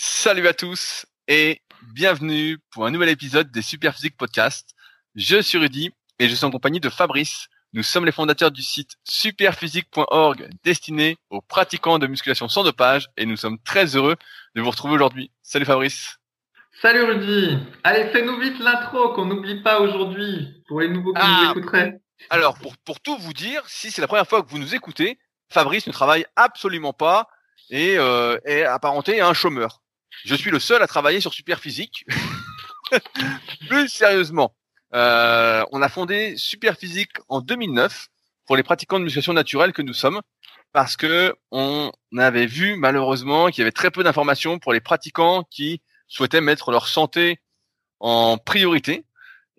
Salut à tous et bienvenue pour un nouvel épisode des Superphysique Podcast. Je suis Rudy et je suis en compagnie de Fabrice. Nous sommes les fondateurs du site superphysique.org destiné aux pratiquants de musculation sans dopage et nous sommes très heureux de vous retrouver aujourd'hui. Salut Fabrice. Salut Rudy. Allez, fais-nous vite l'intro qu'on n'oublie pas aujourd'hui pour les nouveaux qui nous Ah. écouteraient. Alors, pour, pour tout vous dire, si c'est la première fois que vous nous écoutez, Fabrice ne travaille absolument pas et euh, est apparenté à un chômeur. Je suis le seul à travailler sur Superphysique. Plus sérieusement, euh, on a fondé Superphysique en 2009 pour les pratiquants de musculation naturelle que nous sommes, parce que on avait vu malheureusement qu'il y avait très peu d'informations pour les pratiquants qui souhaitaient mettre leur santé en priorité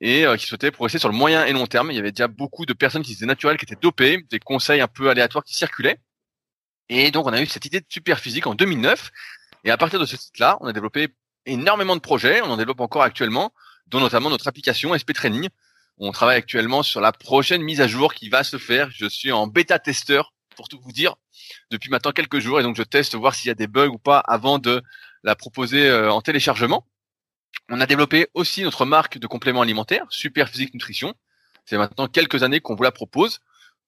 et euh, qui souhaitaient progresser sur le moyen et long terme. Il y avait déjà beaucoup de personnes qui étaient naturelles, qui étaient dopées, des conseils un peu aléatoires qui circulaient. Et donc on a eu cette idée de super physique en 2009. Et à partir de ce site-là, on a développé énormément de projets. On en développe encore actuellement, dont notamment notre application SP Training. On travaille actuellement sur la prochaine mise à jour qui va se faire. Je suis en bêta testeur pour tout vous dire depuis maintenant quelques jours et donc je teste voir s'il y a des bugs ou pas avant de la proposer euh, en téléchargement. On a développé aussi notre marque de compléments alimentaires, Super Physique Nutrition. C'est maintenant quelques années qu'on vous la propose.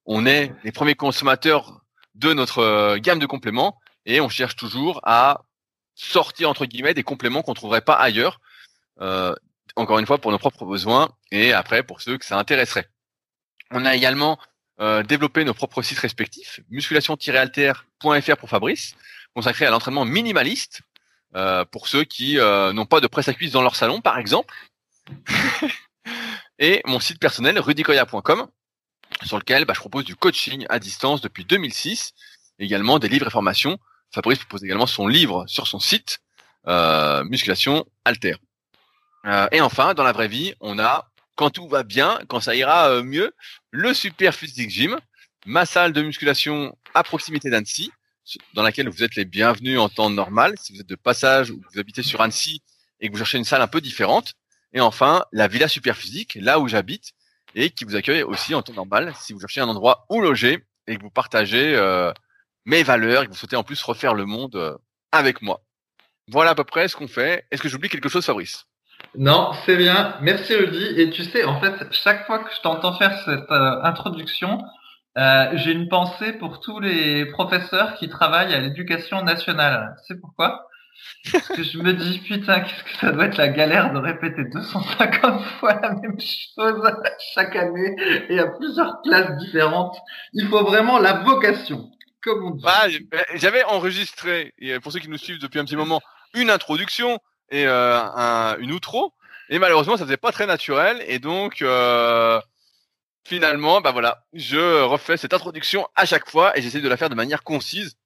On est les premiers consommateurs de notre euh, gamme de compléments et on cherche toujours à sortir entre guillemets des compléments qu'on trouverait pas ailleurs. Euh, encore une fois pour nos propres besoins et après pour ceux que ça intéresserait. On a également euh, développé nos propres sites respectifs, musculation-alter.fr pour Fabrice, consacré à l'entraînement minimaliste euh, pour ceux qui euh, n'ont pas de presse à cuisse dans leur salon, par exemple. et mon site personnel, rudicoya.com, sur lequel bah, je propose du coaching à distance depuis 2006, également des livres et formations. Fabrice propose également son livre sur son site, euh, Musculation Alter. Euh, et enfin, dans la vraie vie, on a, quand tout va bien, quand ça ira euh, mieux, le Super Physique Gym, ma salle de musculation à proximité d'Annecy, dans laquelle vous êtes les bienvenus en temps normal, si vous êtes de passage ou que vous habitez sur Annecy et que vous cherchez une salle un peu différente. Et enfin, la Villa Superphysique, là où j'habite, et qui vous accueille aussi en temps normal, si vous cherchez un endroit où loger et que vous partagez mes valeurs et que vous souhaitez en plus refaire le monde euh, avec moi. Voilà à peu près ce qu'on fait. Est-ce que j'oublie quelque chose, Fabrice? Non, c'est bien. Merci Rudy. Et tu sais, en fait, chaque fois que je t'entends faire cette euh, introduction, euh, j'ai une pensée pour tous les professeurs qui travaillent à l'éducation nationale. Tu sais pourquoi? Parce que je me dis, putain, qu'est-ce que ça doit être la galère de répéter 250 fois la même chose chaque année et à plusieurs classes différentes. Il faut vraiment la vocation, dit. Bah, J'avais enregistré, et pour ceux qui nous suivent depuis un petit moment, une introduction et euh, un, une outro. Et malheureusement, ça faisait pas très naturel. Et donc, euh, finalement, bah voilà, je refais cette introduction à chaque fois et j'essaie de la faire de manière concise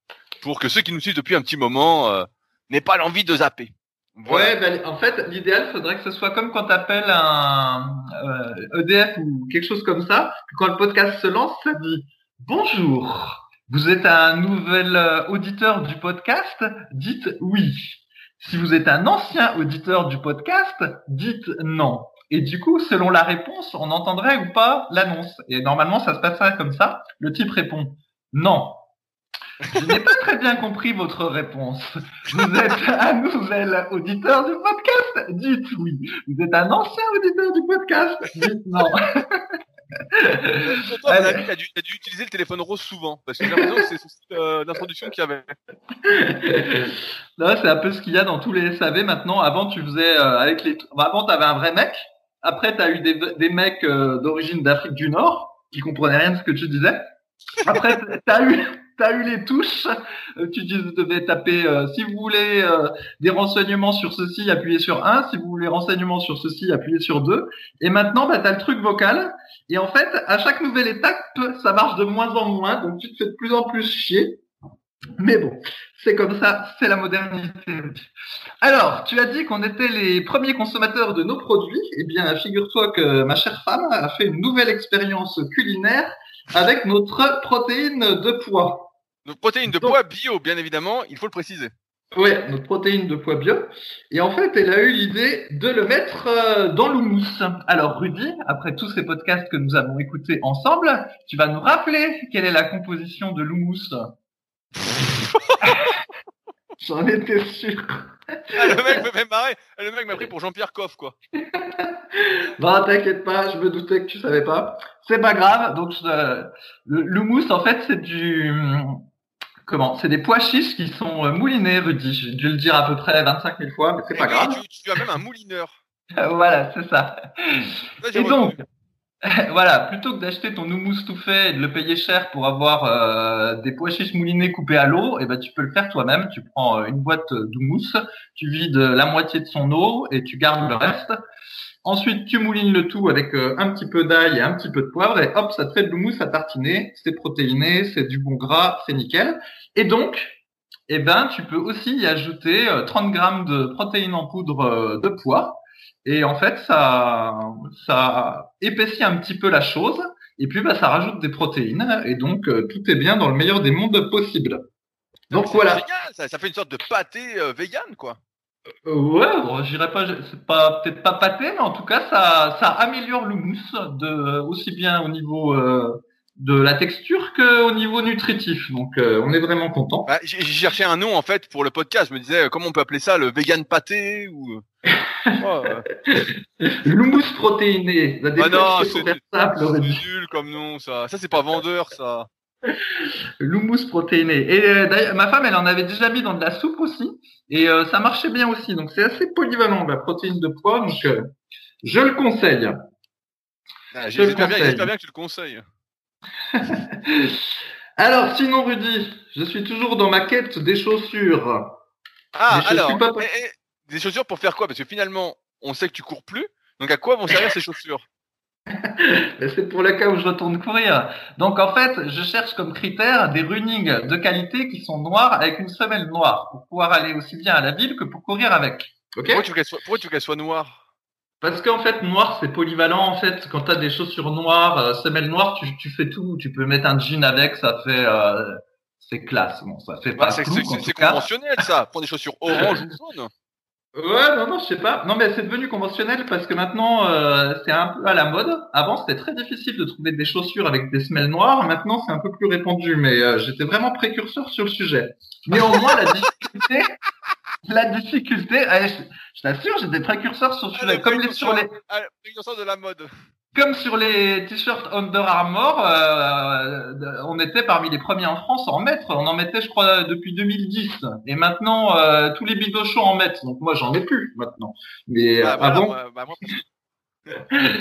pour que ceux qui nous suivent depuis un petit moment euh, n'aient pas l'envie de zapper. Voilà. Ouais, ben, en fait, l'idéal faudrait que ce soit comme quand tu appelles un euh, EDF ou quelque chose comme ça, que quand le podcast se lance, ça dit Bonjour, vous êtes un nouvel euh, auditeur du podcast, dites oui. Si vous êtes un ancien auditeur du podcast, dites non. Et du coup, selon la réponse, on entendrait ou pas l'annonce. Et normalement, ça se passerait comme ça. Le type répond non. Je n'ai pas très bien compris votre réponse. Vous êtes un nouvel auditeur du podcast? Dites oui. Vous êtes un ancien auditeur du podcast? Dites non. Toi, mon t'as dû, utiliser le téléphone rose souvent, parce que j'ai l'impression que c'est ce style euh, d'introduction qu'il y avait. Là, c'est un peu ce qu'il y a dans tous les SAV maintenant. Avant, tu faisais euh, avec les. bah, avant, t'avais un vrai mec. Après, t'as eu des, des mecs euh, d'origine d'Afrique du Nord qui comprenaient rien de ce que tu disais. Après, t'as eu t'as eu les touches. Euh, Tu devais taper euh, si vous voulez euh, des renseignements sur ceci, appuyez sur 1. Si vous voulez renseignements sur ceci, appuyez sur 2. Et maintenant, bah, tu as le truc vocal. Et en fait, à chaque nouvelle étape, ça marche de moins en moins. Donc, tu te fais de plus en plus chier. Mais bon, c'est comme ça, c'est la modernité. Alors, tu as dit qu'on était les premiers consommateurs de nos produits. Eh bien, figure-toi que ma chère femme a fait une nouvelle expérience culinaire avec notre protéine de poids. Donc, protéines de poids bio, bien évidemment, il faut le préciser. Ouais, notre protéine de poids bio. Et en fait, elle a eu l'idée de le mettre euh, dans l'houmous. Alors, Rudy, après tous ces podcasts que nous avons écoutés ensemble, tu vas nous rappeler quelle est la composition de l'houmous. J'en étais sûr. Ah, le mec me fait marrer. Le mec m'a pris pour Jean-Pierre Coff, quoi. Bon, t'inquiète pas, je me doutais que tu savais pas. C'est pas grave. Donc, euh, le, le mousse, en fait, c'est du comment C'est des pois chiches qui sont euh, moulinés, Rudy. J'ai dû le dire à peu près 25 000 fois, mais c'est pas Et grave. Tu, tu as même un moulineur. voilà, c'est ça. Et donc, voilà, plutôt que d'acheter ton houmous tout fait et de le payer cher pour avoir euh, des pois chiches moulinés coupés à l'eau, et ben tu peux le faire toi-même. Tu prends euh, une boîte d'houmous, tu vides la moitié de son eau et tu gardes le reste. Ensuite, tu moulines le tout avec euh, un petit peu d'ail et un petit peu de poivre et hop, ça te fait de l'houmous à tartiner. C'est protéiné, c'est du bon gras, c'est nickel. Et donc, eh ben, tu peux aussi y ajouter euh, 30 grammes de protéines en poudre euh, de pois. Et en fait, ça, ça épaissit un petit peu la chose. Et puis, bah, ça rajoute des protéines. Et donc, euh, tout est bien dans le meilleur des mondes possibles. Donc voilà. ça fait une sorte de pâté euh, vegan, quoi. Ouais, bon, j'irais pas, c'est pas peut-être pas pâté, mais en tout cas, ça, ça améliore le mousse de aussi bien au niveau euh, de la texture que au niveau nutritif. Donc, euh, on est vraiment content. Bah, j'ai cherché un nom en fait pour le podcast. Je me disais comment on peut appeler ça, le vegan pâté ou. Oh, euh, L'houmous protéiné. La Ah non, c'est- nul comme nom ça. Ça c'est pas vendeur ça. L'houmous protéiné. Et euh, d'ailleurs, ma femme, elle en avait déjà mis dans de la soupe aussi, et euh, ça marchait bien aussi. Donc, c'est assez polyvalent la protéine de pois. Donc, euh, je le conseille. Ah, Je le J'espère bien, que tu le conseilles. Alors, sinon, Rudy, je suis toujours dans ma quête des chaussures. Ah alors, pas- eh, eh, des chaussures pour faire quoi? Parce que finalement, on sait que tu cours plus. Donc à quoi vont servir ces chaussures? C'est pour le cas où je retourne courir. Donc en fait, je cherche comme critère des running de qualité qui sont noirs avec une semelle noire pour pouvoir aller aussi bien à la ville que pour courir avec. Pourquoi tu veux qu'elles soient, pourquoi tu veux qu'elles soient noires Parce qu'en fait, noir, c'est polyvalent. En fait, quand tu as des chaussures noires, euh, semelle noire, tu, tu fais tout. Tu peux mettre un jean avec, ça fait... Euh, c'est classe. Bon, ça fait Bah, pas C'est conventionnel ça. Prends des chaussures orange ou jaune. Ouais, non, non, je sais pas. Non, mais c'est devenu conventionnel parce que maintenant, euh, c'est un peu à la mode. Avant, c'était très difficile de trouver des chaussures avec des semelles noires. Maintenant, c'est un peu plus répandu, mais euh, j'étais vraiment précurseur sur le sujet. Néanmoins, la difficulté, la difficulté, je, je t'assure, j'étais précurseur sur le sujet. Comme les, sur les, le précurseur de la mode. Comme sur les t-shirts Under Armour, euh, on était parmi les premiers en France à en mettre. On en mettait, je crois, depuis 2010. Et maintenant, euh, tous les bidochons en mettent. Donc moi, j'en ai plus maintenant. Mais euh, Ah, voilà, avant. moi- bah, moi,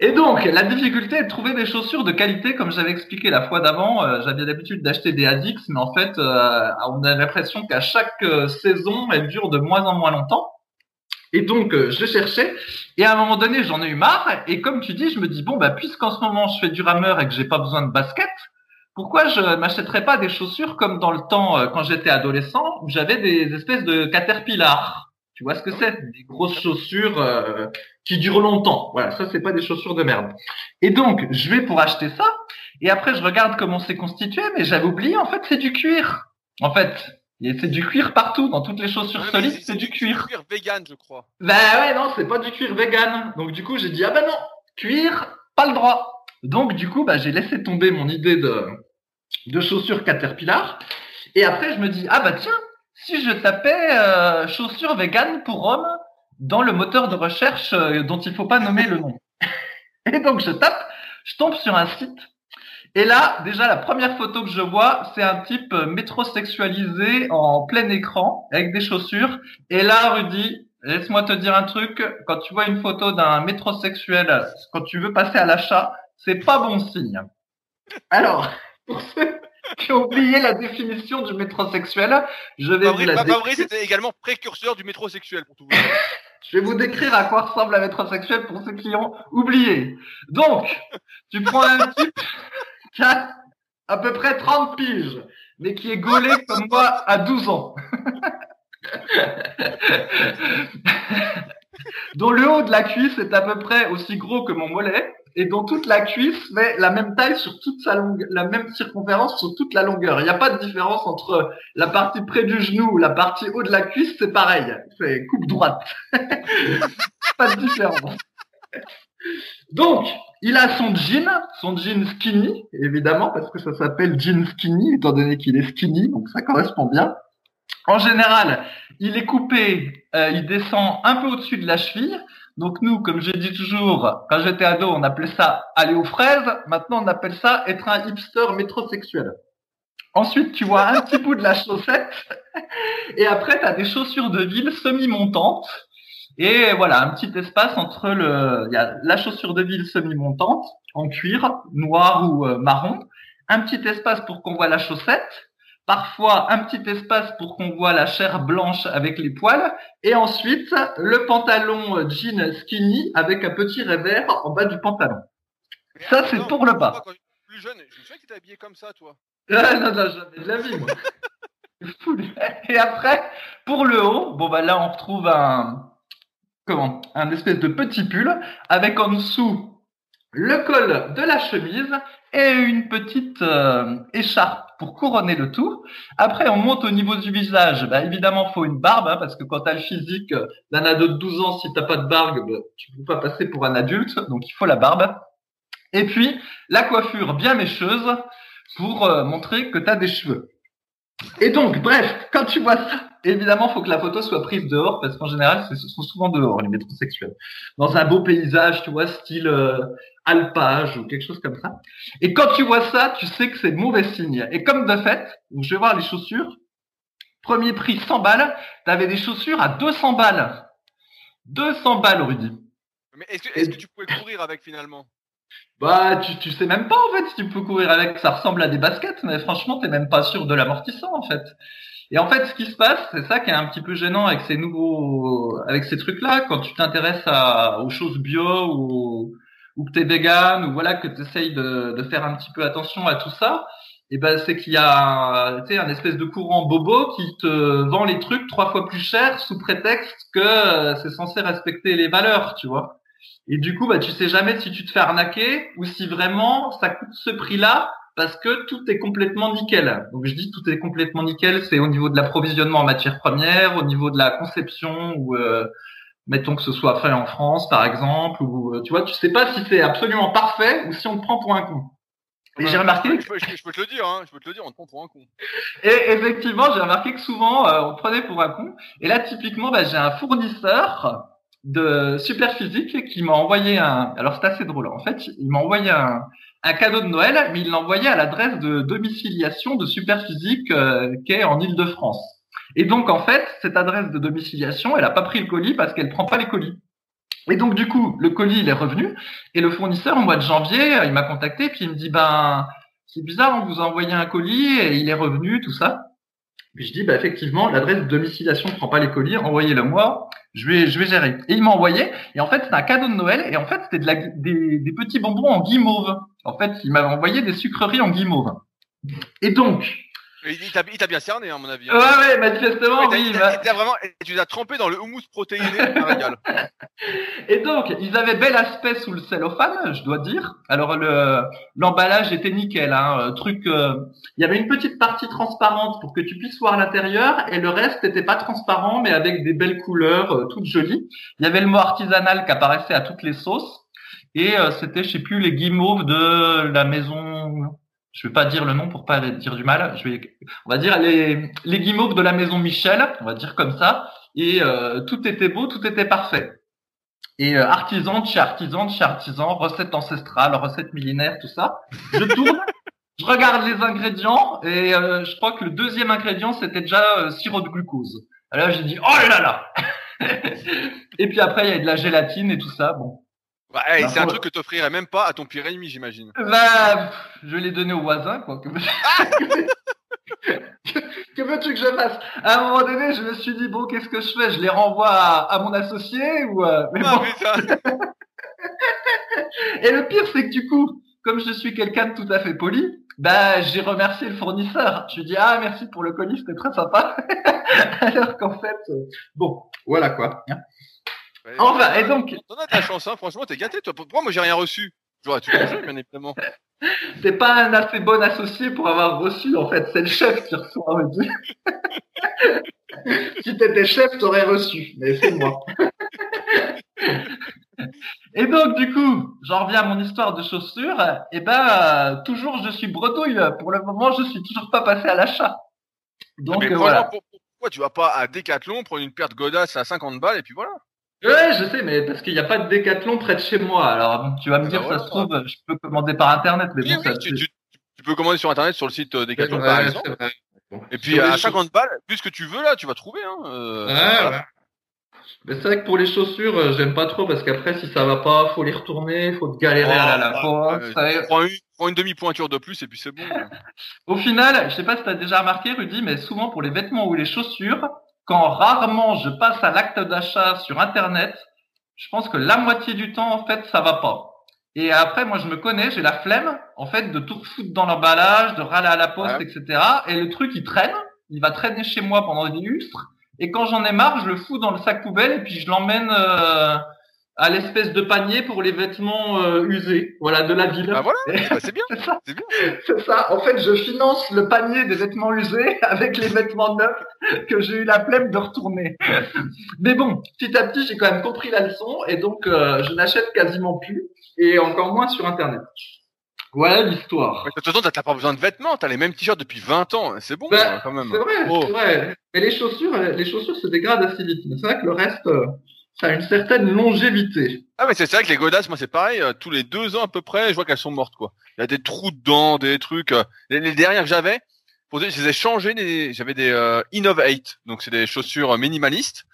Et donc, la difficulté est de trouver des chaussures de qualité, comme j'avais expliqué la fois d'avant. euh, J'avais l'habitude d'acheter des Adix, mais en fait, euh, on a l'impression qu'à chaque euh, saison, elles durent de moins en moins longtemps. Et donc, euh, je cherchais, et à un moment donné, j'en ai eu marre. Et comme tu dis, je me dis bon, bah puisqu'en ce moment je fais du rameur et que j'ai pas besoin de basket, pourquoi je m'achèterais pas des chaussures comme dans le temps euh, quand j'étais adolescent, où j'avais des espèces de caterpillar. Tu vois ce que c'est? Des grosses chaussures euh, qui durent longtemps. Voilà, ça c'est pas des chaussures de merde. Et donc, je vais pour acheter ça, et après je regarde comment c'est constitué, mais j'avais oublié, en fait, c'est du cuir. En fait, c'est du cuir partout, dans toutes les chaussures Ouais, solides, c'est du cuir. cuir vegan, je crois. Bah ouais, non, c'est pas du cuir vegan. Donc du coup, j'ai dit, ah bah non, cuir, pas le droit. Donc du coup, bah, j'ai laissé tomber mon idée de, de chaussures Caterpillar. Et après, je me dis, ah bah tiens, si je tapais euh, chaussures vegan pour hommes dans le moteur de recherche euh, dont il faut pas nommer le nom. Et donc je tape, je tombe sur un site. Et là, déjà, la première photo que je vois, c'est un type euh, métrosexualisé en plein écran avec des chaussures. Et là, Rudy, laisse-moi te dire un truc. Quand tu vois une photo d'un métrosexuel, quand tu veux passer à l'achat, c'est pas bon signe. Alors, pour ceux qui ont oublié la définition du métrosexuel, je vais vous la bah, décrire. Fabrice était également précurseur du métrosexuel pour tout. Je vais vous décrire à quoi ressemble un métrosexuel pour ceux qui ont oublié. Donc, tu prends un type qui a à peu près 30 piges, mais qui est gaulé comme moi à 12 ans. dont le haut de la cuisse est à peu près aussi gros que mon mollet, et dont toute la cuisse fait la même taille sur toute sa longueur, la même circonférence sur toute la longueur. Il n'y a pas de différence entre la partie près du genou ou la partie haut de la cuisse, c'est pareil. C'est coupe droite. pas de différence. Donc, il a son jean, son jean skinny, évidemment, parce que ça s'appelle jean skinny, étant donné qu'il est skinny, donc ça correspond bien. En général, il est coupé, euh, il descend un peu au-dessus de la cheville. Donc nous, comme je dis toujours, quand j'étais ado, on appelait ça aller aux fraises. Maintenant, on appelle ça être un hipster métrosexuel. Ensuite, tu vois un petit bout de la chaussette. Et après, tu as des chaussures de ville semi-montantes. Et voilà, un petit espace entre le, il y a la chaussure de ville semi-montante en cuir, noir ou euh, marron. Un petit espace pour qu'on voit la chaussette parfois un petit espace pour qu'on voit la chair blanche avec les poils, et ensuite le pantalon jean skinny avec un petit revers en bas du pantalon. ça, c'est pour le bas. Quand plus jeune, je me souviens que tu habillé comme ça, toi. Ah, non, non, jamais de la vie, moi. et après, pour le haut, bon, bah là, on retrouve un, comment, un espèce de petit pull avec en dessous le col de la chemise et une petite euh, écharpe pour couronner le tout. Après, on monte au niveau du visage. Bah, évidemment, faut une barbe, hein, parce que quand tu as le physique d'un ado de 12 ans, si t'as pas de barbe, bah, tu peux pas passer pour un adulte, donc il faut la barbe. Et puis, la coiffure bien mécheuse pour euh, montrer que tu as des cheveux. Et donc, bref, quand tu vois ça, évidemment, faut que la photo soit prise dehors, parce qu'en général, ce sont souvent dehors, les métrosexuels. Dans un beau paysage, tu vois, style euh, alpage ou quelque chose comme ça. Et quand tu vois ça, tu sais que c'est mauvais signe. Et comme de fait, je vais voir les chaussures. Premier prix 100 balles, tu avais des chaussures à 200 balles. 200 balles, Rudy. Mais est-ce que, est que tu pouvais courir avec finalement? Bah, tu, sais même pas en fait si tu peux courir avec. Ça ressemble à des baskets, mais franchement, t'es même pas sûr de l'amortissant en fait. Et en fait, ce qui se passe, c'est ça qui est un petit peu gênant avec ces nouveaux, avec ces trucs-là, quand tu t'intéresses aux choses bio ou ou que t'es vegan ou voilà que tu essayes de, de faire un petit peu attention à tout ça. Et ben c'est qu'il y a tu un espèce de courant bobo qui te vend les trucs trois fois plus cher sous prétexte que c'est censé respecter les valeurs, tu vois. Et du coup, bah, tu sais jamais si tu te fais arnaquer ou si vraiment ça coûte ce prix-là parce que tout est complètement nickel. Donc je dis tout est complètement nickel, c'est au niveau de l'approvisionnement en matières premières, au niveau de la conception ou euh, mettons que ce soit fait en France par exemple ou euh, tu vois, tu sais pas si c'est absolument parfait ou si on te prend pour un con. Et j'ai remarqué. Je peux, je peux, te le dire, hein, je peux te le dire, on te prend pour un con. Et effectivement, j'ai remarqué que souvent euh, on te prenait pour un con. Et là, typiquement, bah, j'ai un fournisseur de Superphysique qui m'a envoyé un. Alors c'est assez drôle. En fait, il m'a envoyé un, cadeau de Noël, mais il l'a envoyé à l'adresse de domiciliation de Superphysique euh, qui est en Île-de-France. Et donc en fait, cette adresse de domiciliation, elle a pas pris le colis parce qu'elle prend pas les colis. Et donc du coup, le colis il est revenu et le fournisseur au mois de janvier, il m'a contacté puis il me dit ben c'est bizarre, on vous a envoyé un colis et il est revenu tout ça. Puis je dis, bah, effectivement, l'adresse de domiciliation ne prend pas les colis, envoyez-le moi, je vais, je vais gérer. Et il m'a envoyé, et en fait, c'était un cadeau de Noël, et en fait, c'était des, des petits bonbons en guimauve. En fait, il m'avait envoyé des sucreries en guimauve. Et donc, il t'a bien cerné, à mon avis. Hein. Ouais, ouais, manifestement, oui. Il vraiment, tu l'as trempé dans le houmous protéiné, Et donc, ils avaient bel aspect sous le cellophane, je dois dire. Alors, le l'emballage était nickel, hein. Euh, truc, euh, il y avait une petite partie transparente pour que tu puisses voir l'intérieur, et le reste n'était pas transparent, mais avec des belles couleurs, euh, toutes jolies. Il y avait le mot artisanal qui apparaissait à toutes les sauces, et c'était, je sais plus, les guimauves de la maison je vais pas dire le nom pour pas dire du mal. Je vais, on va dire les, les guimauves de la maison Michel, on va dire comme ça. Et euh, tout était beau, tout était parfait. Et euh, artisan de chez artisan de chez artisan, recette ancestrale, recette millénaire, tout ça. Je tourne, je regarde les ingrédients et euh, je crois que le deuxième ingrédient c'était déjà sirop de glucose. Alors j'ai dit oh là là. et puis après il y a de la gélatine et tout ça. Bon, bah, c'est un truc que t'offrirais même pas à ton pire ennemi, j'imagine. Bah, je l'ai donné au voisin, quoi. Que, veux-tu que je fasse? À un moment donné, je me suis dit bon, qu'est-ce que je fais? Je les renvoie à, mon associé ou euh, mais bon. Et le pire, c'est que du coup, comme je suis quelqu'un de tout à fait poli, bah j'ai remercié le fournisseur. Je lui ai dit ah merci pour le colis, c'était très sympa. Alors qu'en fait, euh, bon, voilà quoi. Enfin, et donc. T'en as de la chance, hein, franchement, t'es gâté, toi. Pourquoi moi j'ai rien reçu? J'aurais tout reçu, bien évidemment. T'es pas un assez bon associé pour avoir reçu, en fait. C'est le chef qui reçoit. si t'étais chef, t'aurais reçu. Mais c'est moi. Et donc, du coup, j'en reviens à mon histoire de chaussures. Et eh ben, toujours, je suis bretouille. Pour le moment, je suis toujours pas passé à l'achat. Donc, voilà. Pourquoi tu vas pas à Decathlon prendre une paire de godasses à 50 balles et puis voilà? Ouais, je sais, mais parce qu'il n'y a pas de décathlon près de chez moi. Alors, tu vas me Ah dire, bah ça se trouve, je peux commander par Internet, mais Oui, bon, oui, ça, tu, c'est- tu- tu peux commander sur internet sur le site Decathlon par exemple. Bon. Et puis à choses- 50 balles, plus que tu veux là, tu vas trouver. Hein, euh, Ouais, voilà. ouais. Mais c'est vrai que pour les chaussures, euh, j'aime pas trop parce qu'après, si ça va pas, faut les retourner, faut te galérer à la Oh, euh, ça- prends une, demi-pointure de plus et puis c'est bon. Au final, je sais pas si tu as déjà remarqué, Rudy, mais souvent pour les vêtements ou les chaussures, quand rarement je passe à l'acte d'achat sur Internet, je pense que la moitié du temps, en fait, ça va pas. Et après, moi, je me connais, j'ai la flemme, en fait, de tout foutre dans l'emballage, de râler à la poste, Ouais. etc. Et le truc, il traîne, il va traîner chez moi pendant des lustres. Et quand j'en ai marre, je le fous dans le sac poubelle et puis je l'emmène euh, à l'espèce de panier pour les vêtements euh, usés, voilà, de la ville. Bah voilà, bah, c'est bien, C'est ça. c'est bien. C'est ça. En fait, je finance le panier des vêtements usés avec les vêtements neufs que j'ai eu la flemme de retourner. Mais bon, petit à petit, j'ai quand même compris la leçon et donc euh, je n'achète quasiment plus et encore moins sur Internet. Voilà l'histoire. De toute façon, t'as pas besoin de vêtements, t'as les mêmes t-shirts depuis 20 ans, c'est bon Bah, hein, quand même. C'est vrai, Oh. c'est vrai. Mais les chaussures, les chaussures se dégradent assez vite. C'est vrai que le reste, euh, ça a une certaine longévité. Ah mais c'est vrai que les godasses, moi c'est pareil, euh, tous les deux ans à peu près, je vois qu'elles sont mortes quoi. Il y a des trous dedans, des trucs. euh, les, les dernières que j'avais, pour dire, je les ai changées, j'avais des euh, Innovate, donc c'est des chaussures euh, minimalistes,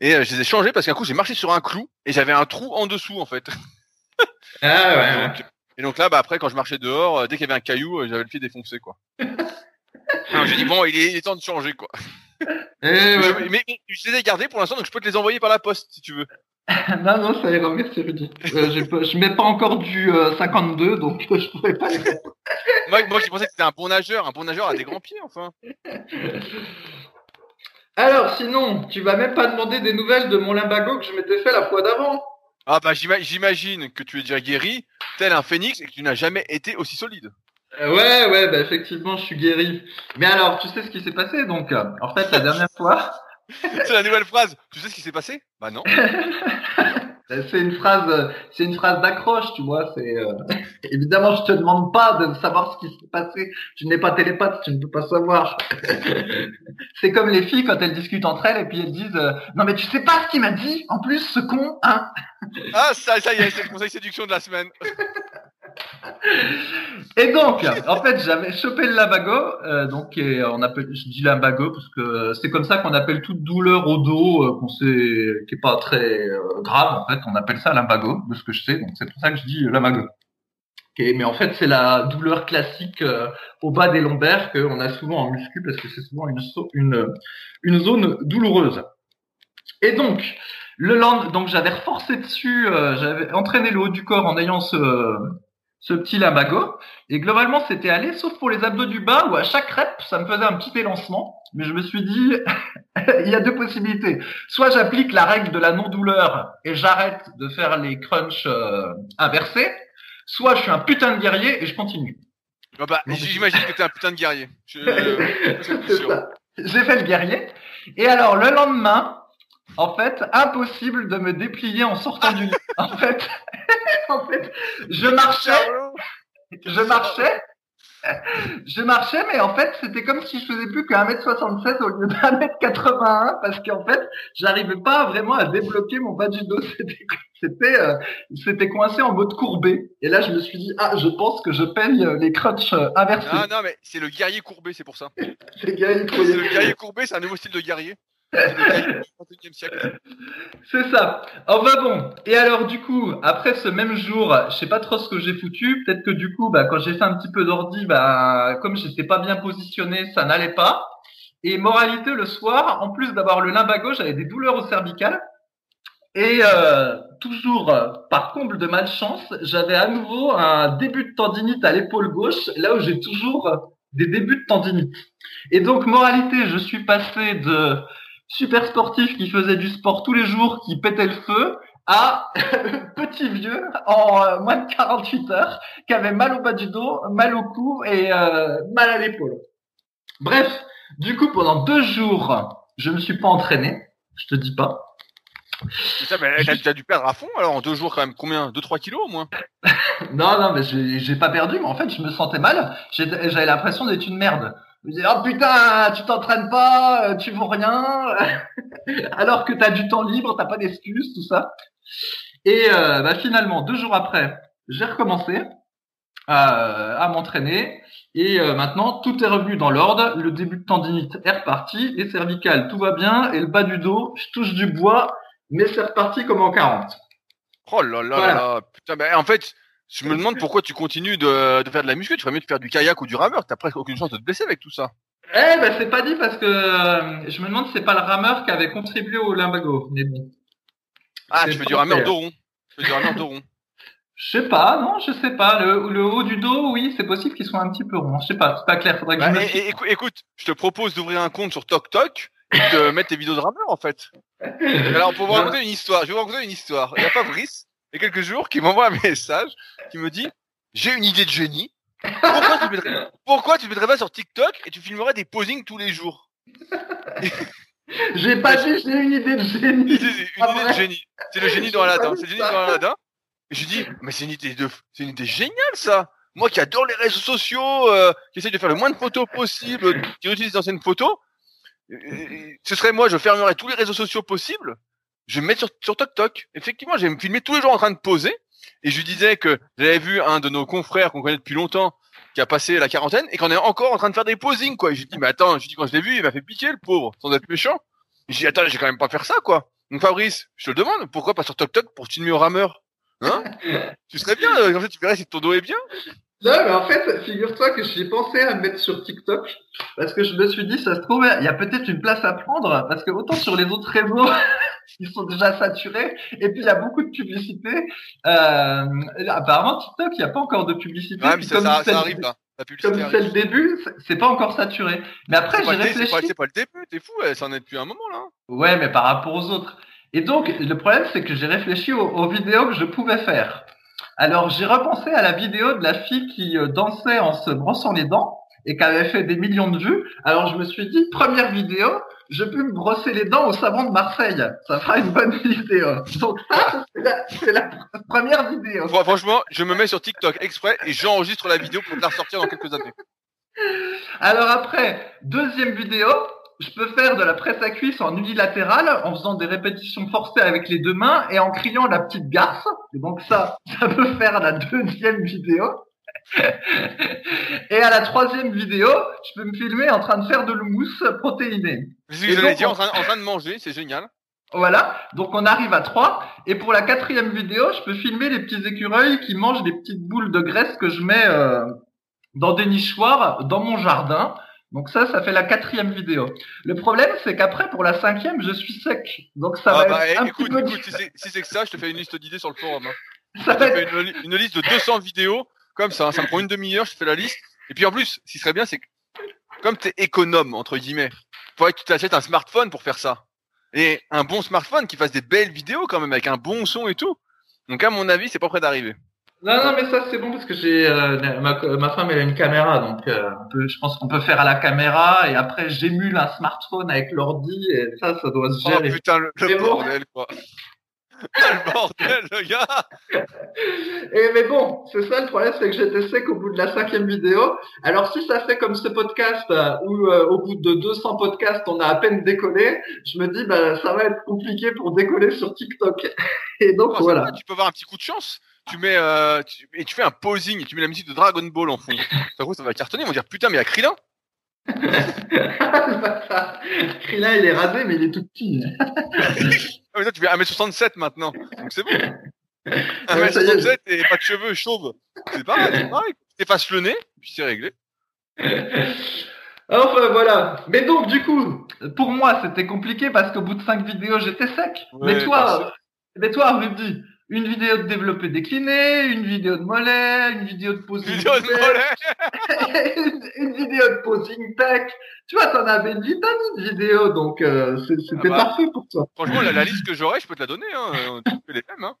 et euh, je les ai changées parce qu'un coup j'ai marché sur un clou et j'avais un trou en dessous en fait. Ah ouais. Donc, et donc là, bah après quand je marchais dehors, euh, dès qu'il y avait un caillou, euh, j'avais le pied défoncé quoi. Alors j'ai dit bon, il est, il est temps de changer quoi. Eh Mais, ouais. je, mais- mais je les ai gardés pour l'instant, donc je peux te les envoyer par la poste si tu veux. Non, non, ça ira, merci Rudy. Euh, pas- je mets pas encore du euh, 52, donc euh, je pourrais pas les mettre. Moi, moi qui pensais que c'était un bon nageur, un bon nageur a des grands pieds enfin. Alors, sinon, tu vas même pas demander des nouvelles de mon limbago que je m'étais fait la fois d'avant. Ah bah j'ima- j'imagine que tu es déjà guéri, tel un phénix, et que tu n'as jamais été aussi solide. Euh, ouais, ouais, bah effectivement, je suis guéri. Mais alors, tu sais ce qui s'est passé donc euh, En fait, la dernière fois, C'est la nouvelle phrase. Tu sais ce qui s'est passé? Bah non. euh, c'est une phrase, c'est une phrase d'accroche, tu vois. C'est euh, évidemment, je te demande pas de savoir ce qui s'est passé. Tu n'es pas télépathe, tu ne peux pas savoir. c'est comme les filles quand elles discutent entre elles et puis elles disent euh, non mais tu sais pas ce qu'il m'a dit? En plus, ce con, hein. Ah ça, ça y est, c'est le conseil séduction de la semaine. Et donc, en fait, j'avais chopé le lumbago, euh, donc et on appelle, je dis lumbago parce que c'est comme ça qu'on appelle toute douleur au dos, euh, qu'on sait, qui est pas très euh, grave. En fait, on appelle ça lumbago, de ce que je sais. Donc c'est pour ça que je dis lumbago. Ok, mais en fait, c'est la douleur classique euh, au bas des lombaires qu'on a souvent en muscu parce que c'est souvent une, une une zone douloureuse. Et donc, le donc j'avais reforcé dessus, euh, j'avais entraîné le haut du corps en ayant ce ce petit lumbago. Et globalement, c'était allé, sauf pour les abdos du bas, où à chaque rep, ça me faisait un petit élancement. Mais je me suis dit, il y a deux possibilités. Soit j'applique la règle de la non-douleur et j'arrête de faire les crunchs euh, inversés, soit je suis un putain de guerrier et je continue. Ah bah j'imagine que t'es un putain de guerrier. Je. J'ai fait le guerrier. Et alors, le lendemain, en fait, impossible de me déplier en sortant du lit. En fait, en fait, je marchais, je marchais, je marchais, mais en fait, c'était comme si je faisais plus que 1m76 au lieu de 1m81 parce qu'en fait, j'arrivais pas vraiment à débloquer mon bas du dos. C'était, c'était, euh, c'était coincé en mode courbé. Et là, je me suis dit, ah, je pense que je paye euh, les crunchs euh, inversés. Ah non mais c'est le guerrier courbé, c'est pour ça. C'est guerrier C'est le guerrier courbé, c'est un nouveau style de guerrier. C'est le guerrier du 21e siècle. C'est ça. Enfin bon. Et alors du coup, après ce même jour, je sais pas trop ce que j'ai foutu. Peut-être que du coup, bah, quand j'ai fait un petit peu d'ordi, bah, comme j'étais pas bien positionné, ça n'allait pas. Et moralité, le soir, en plus d'avoir le lumbago, j'avais des douleurs au cervical. Et euh, toujours euh, par comble de malchance, j'avais à nouveau un début de tendinite à l'épaule gauche, là où j'ai toujours euh, des débuts de tendinite. Et donc moralité, je suis passé de super sportif qui faisait du sport tous les jours, qui pétait le feu, à petit vieux en euh, moins de 48 heures, qui avait mal au bas du dos, mal au cou et euh, mal à l'épaule. Bref, du coup pendant deux jours, je me suis pas entraîné, je te dis pas. Ça, mais t'as- t'as dû perdre à fond alors en deux jours quand même. Combien? 2-3 kilos au moins? Non, non, mais j'ai j'ai pas perdu, mais en fait, je me sentais mal. J'étais- J'avais l'impression d'être une merde. Vous dites, oh putain, tu t'entraînes pas, euh, tu vaux rien, alors que tu as du temps libre, t'as pas d'excuses, tout ça. Et euh, bah, finalement, deux jours après, j'ai recommencé à, à m'entraîner. Et euh, maintenant, tout est revenu dans l'ordre. Le début de tendinite est reparti. Les cervicales, tout va bien. Et le bas du dos, je touche du bois, mais c'est reparti comme en 40. Oh là là Voilà. là. Putain, mais en fait, je me demande pourquoi tu continues de, de faire de la muscu. Tu ferais mieux de faire du kayak ou du rameur. T'as presque aucune chance de te blesser avec tout ça. Eh ben c'est pas dit parce que euh, je me demande si c'est pas le rameur qui avait contribué au limbago. Mais bon. Ah, tu fais pas du rameur dos rond. Tu fais du rameur dos rond. Je sais pas, non, je sais pas. Le, le haut du dos, oui, c'est possible qu'il soit un petit peu rond. Je sais pas, c'est pas clair. Faudrait que Bah, je me et- et- écou- écoute, je te propose d'ouvrir un compte sur TokTok et de mettre tes vidéos de rameur en fait. Alors pour vous raconter une histoire, je vais vous raconter une histoire. Il y a Fabrice, il y a quelques jours, qui m'envoie un message qui me dit J'ai une idée de génie. Pourquoi tu ne mettrais, pourquoi tu te mettrais pas sur TikTok et tu filmerais des posings tous les jours? J'ai pas dit, j'ai une idée de C'est génie. une Ah, idée de génie. C'est le génie dans Aladdin. C'est le génie dans Aladdin. Et je dis Mais c'est une idée de, c'est une idée géniale ça. Moi qui adore les réseaux sociaux, euh, qui essaye de faire le moins de photos possible, qui utilise d'anciennes photos, euh, ce serait moi, je fermerais tous les réseaux sociaux possibles. Je vais me mettre sur, sur TokTok. Effectivement, je vais me filmer tous les jours en train de poser. Et je lui disais que j'avais vu un de nos confrères qu'on connaît depuis longtemps, qui a passé la quarantaine, et qu'on est encore en train de faire des posings, quoi. Et je lui dis, mais attends, je lui dis, quand je l'ai vu, il m'a fait piquer, le pauvre, sans être méchant. Et je dis, attends, j'ai quand même pas faire ça, quoi. Donc Fabrice, je te le demande, pourquoi pas sur TokTok pour filmer au rameur Hein? Tu serais bien, euh, comme ça tu verrais si ton dos est bien. Non, mais en fait, figure-toi que j'ai pensé à me mettre sur TikTok parce que je me suis dit, ça se trouve, il y a peut-être une place à prendre parce que autant sur les autres réseaux, ils sont déjà saturés et puis il y a beaucoup de publicité. Euh, apparemment, TikTok, il n'y a pas encore de publicité. Ouais, mais ça, comme ça, arrive là. La publicité Comme c'est le début, c'est- pas encore saturé. Mais après, j'ai dé- c'est pas- réfléchi. c'est pas le début, t'es fou, ça en est depuis un moment là. Ouais, mais par rapport aux autres. Et donc, le problème, c'est que j'ai réfléchi aux, aux vidéos que je pouvais faire. Alors, j'ai repensé à la vidéo de la fille qui euh, dansait en se brossant les dents et qui avait fait des millions de vues. Alors, je me suis dit, première vidéo, je peux me brosser les dents au savon de Marseille. Ça fera une bonne vidéo. Donc, ça, c'est la, première vidéo. Fran- Franchement, je me mets sur TikTok exprès et j'enregistre la vidéo pour la ressortir dans quelques années. Alors après, deuxième vidéo, je peux faire de la presse à cuisse en unilatéral en faisant des répétitions forcées avec les deux mains et en criant la petite garce. Et donc ça, ça peut faire la deuxième vidéo. Et à la troisième vidéo, je peux me filmer en train de faire de l'houmous protéiné. C'est ce que j'allais donc, dire, on- en train, en train de manger, c'est génial. Voilà, donc on arrive à trois. Et pour la quatrième vidéo, je peux filmer les petits écureuils qui mangent des petites boules de graisse que je mets euh, dans des nichoirs dans mon jardin. Donc ça, ça fait la quatrième vidéo. Le problème, c'est qu'après, pour la cinquième, je suis sec. Donc ça Ah va bah, être eh, un écoute, petit peu écoute, difficile. si c'est si que ça, je te fais une liste d'idées sur le forum. hein. Ça Je va te être- fais une liste de 200 vidéos, comme ça, ça me prend une demi-heure, je fais la liste. Et puis en plus, ce qui serait bien, c'est que, comme t'es économe, entre guillemets, faudrait que tu t'achètes un smartphone pour faire ça. Et un bon smartphone qui fasse des belles vidéos quand même, avec un bon son et tout. Donc à mon avis, c'est pas près d'arriver. Non, non, mais ça c'est bon parce que j'ai euh, ma, ma femme elle a une caméra, donc euh, on peut- je pense qu'on peut faire à la caméra et après j'émule un smartphone avec l'ordi et ça, ça doit se Oh gérer. putain, le, le bordel, quoi. le bordel, le gars Et mais bon, c'est ça le problème, c'est que j'étais sec au bout de la cinquième vidéo. Alors si ça fait comme ce podcast euh, où euh, au bout de 200 podcasts on a à peine décollé, je me dis bah ça va être compliqué pour décoller sur TikTok. Et donc Oh, voilà. Tu peux avoir un petit coup de chance. Tu mets euh, tu- et tu fais un posing et tu mets la musique de Dragon Ball en fond. Ça, ça va cartonner. Ils vont dire putain mais il y a Krillin. Krillin il est rasé mais il est tout petit. Ah, mais toi, tu fais 1m67 maintenant. Donc c'est bon. Ouais, ça y est. 1m67 et pas de cheveux chauves. C'est pareil, c'est pareil. T'effaces le nez, puis c'est réglé. Enfin voilà. Mais donc du coup, pour moi c'était compliqué parce qu'au bout de cinq vidéos j'étais sec. Ouais, mais toi, mais toi Rudy, une vidéo de développé décliné, une vidéo de mollet, une vidéo de posing Vidéo de mollet. une, une pec. Tu vois, t'en avais une vitamine de vidéo, donc euh, c'est- c'était Ah bah. parfait pour toi. Franchement, la, la liste que j'aurais, je peux te la donner. Hein. euh, les mêmes. Hein.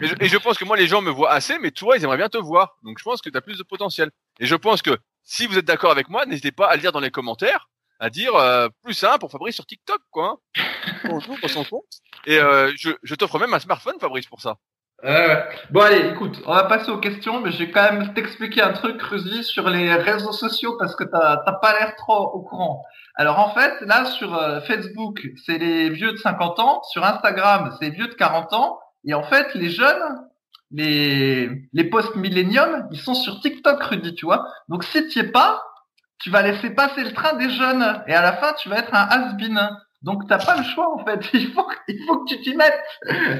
Et, je, et je pense que moi, les gens me voient assez, mais toi, ils aimeraient bien te voir. Donc je pense que tu as plus de potentiel. Et je pense que si vous êtes d'accord avec moi, n'hésitez pas à le dire dans les commentaires, à dire euh, plus simple pour Fabrice sur TikTok, quoi. Hein. Bonjour, pour son compte. Et euh, je, je t'offre même un smartphone, Fabrice, pour ça. Euh, bon allez, écoute, on va passer aux questions, mais je vais quand même t'expliquer un truc, Ruzy, sur les réseaux sociaux parce que t'as pas l'air trop au courant. Alors en fait, là sur euh, Facebook, c'est les vieux de 50 ans, sur Instagram, c'est les vieux de 40 ans, et en fait, les jeunes, les les post-milléniums, ils sont sur TikTok, Rudy, tu vois. Donc si tu es pas, tu vas laisser passer le train des jeunes, et à la fin, tu vas être un has-been. Donc t'as pas le choix en fait. Il faut, il faut que tu t'y mettes.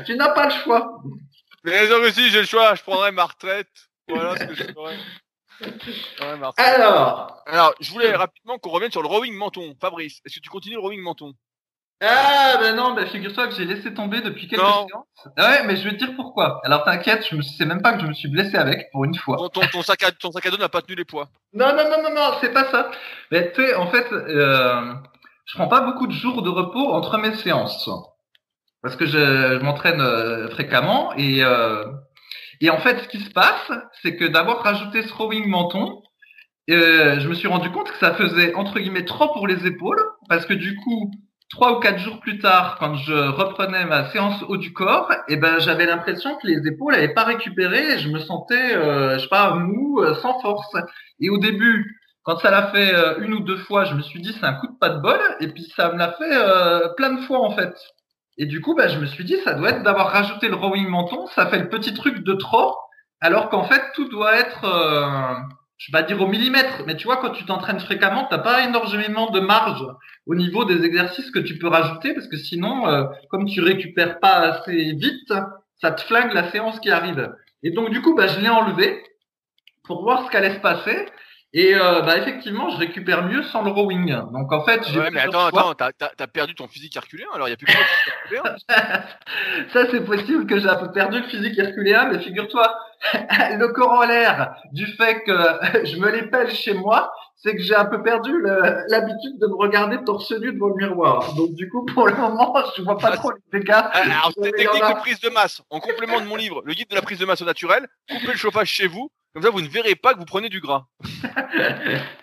Tu n'as pas le choix. Mais raison aussi, j'ai le choix, je prendrai ma retraite. Voilà ce que je ferai. Ouais, ma retraite. Alors, Alors, je voulais rapidement qu'on revienne sur le rowing menton. Fabrice, est-ce que tu continues le rowing menton? Ah ben non, ben figure-toi que j'ai laissé tomber depuis quelques Non. séances. Ah Ouais, mais je vais te dire pourquoi. Alors t'inquiète, je me sais même pas que je me suis blessé avec pour une fois. ton, ton, ton sac à, ton sac à dos n'a pas tenu les poids. Non, non, non, non, non, c'est pas ça. Mais tu sais, en fait, euh, je prends pas beaucoup de jours de repos entre mes séances. Parce que je, je m'entraîne euh, fréquemment et, euh, et en fait, ce qui se passe, c'est que d'avoir rajouté ce rowing menton, euh, je me suis rendu compte que ça faisait entre guillemets trop pour les épaules parce que du coup, trois ou quatre jours plus tard, quand je reprenais ma séance haut du corps, et ben j'avais l'impression que les épaules n'avaient pas récupéré et je me sentais, euh, je sais pas, mou, euh, sans force. Et au début, quand ça l'a fait une ou deux fois, je me suis dit c'est un coup de pas de bol, et puis ça me l'a fait plein de fois en fait. Et du coup, ben, je me suis dit ça doit être d'avoir rajouté le rowing menton, ça fait le petit truc de trop, alors qu'en fait tout doit être, euh, je vais pas dire au millimètre, mais tu vois quand tu t'entraînes fréquemment, t'as pas énormément de marge au niveau des exercices que tu peux rajouter parce que sinon, euh, comme tu récupères pas assez vite, ça te flingue la séance qui arrive. Et donc du coup, bah, je l'ai enlevé pour voir ce qu'allait se passer. Et euh, bah, effectivement, je récupère mieux sans le rowing. Donc en fait, j'ai Ouais, mais attends, attends, t'as, perdu ton physique herculéen, alors il n'y a plus que herculéen. Ça, c'est possible que j'ai un peu perdu le physique herculéen, mais figure-toi, le corollaire du fait que je me les pèle chez moi, c'est que j'ai un peu perdu l'habitude de me regarder torse nu devant le miroir. Donc du coup, pour le moment, je vois pas trop les dégâts. Ah, Alors, Il y c'est technique de prise de masse. En complément de mon livre, le guide de la prise de masse au naturel, coupez le chauffage chez vous. Comme ça, vous ne verrez pas que vous prenez du gras.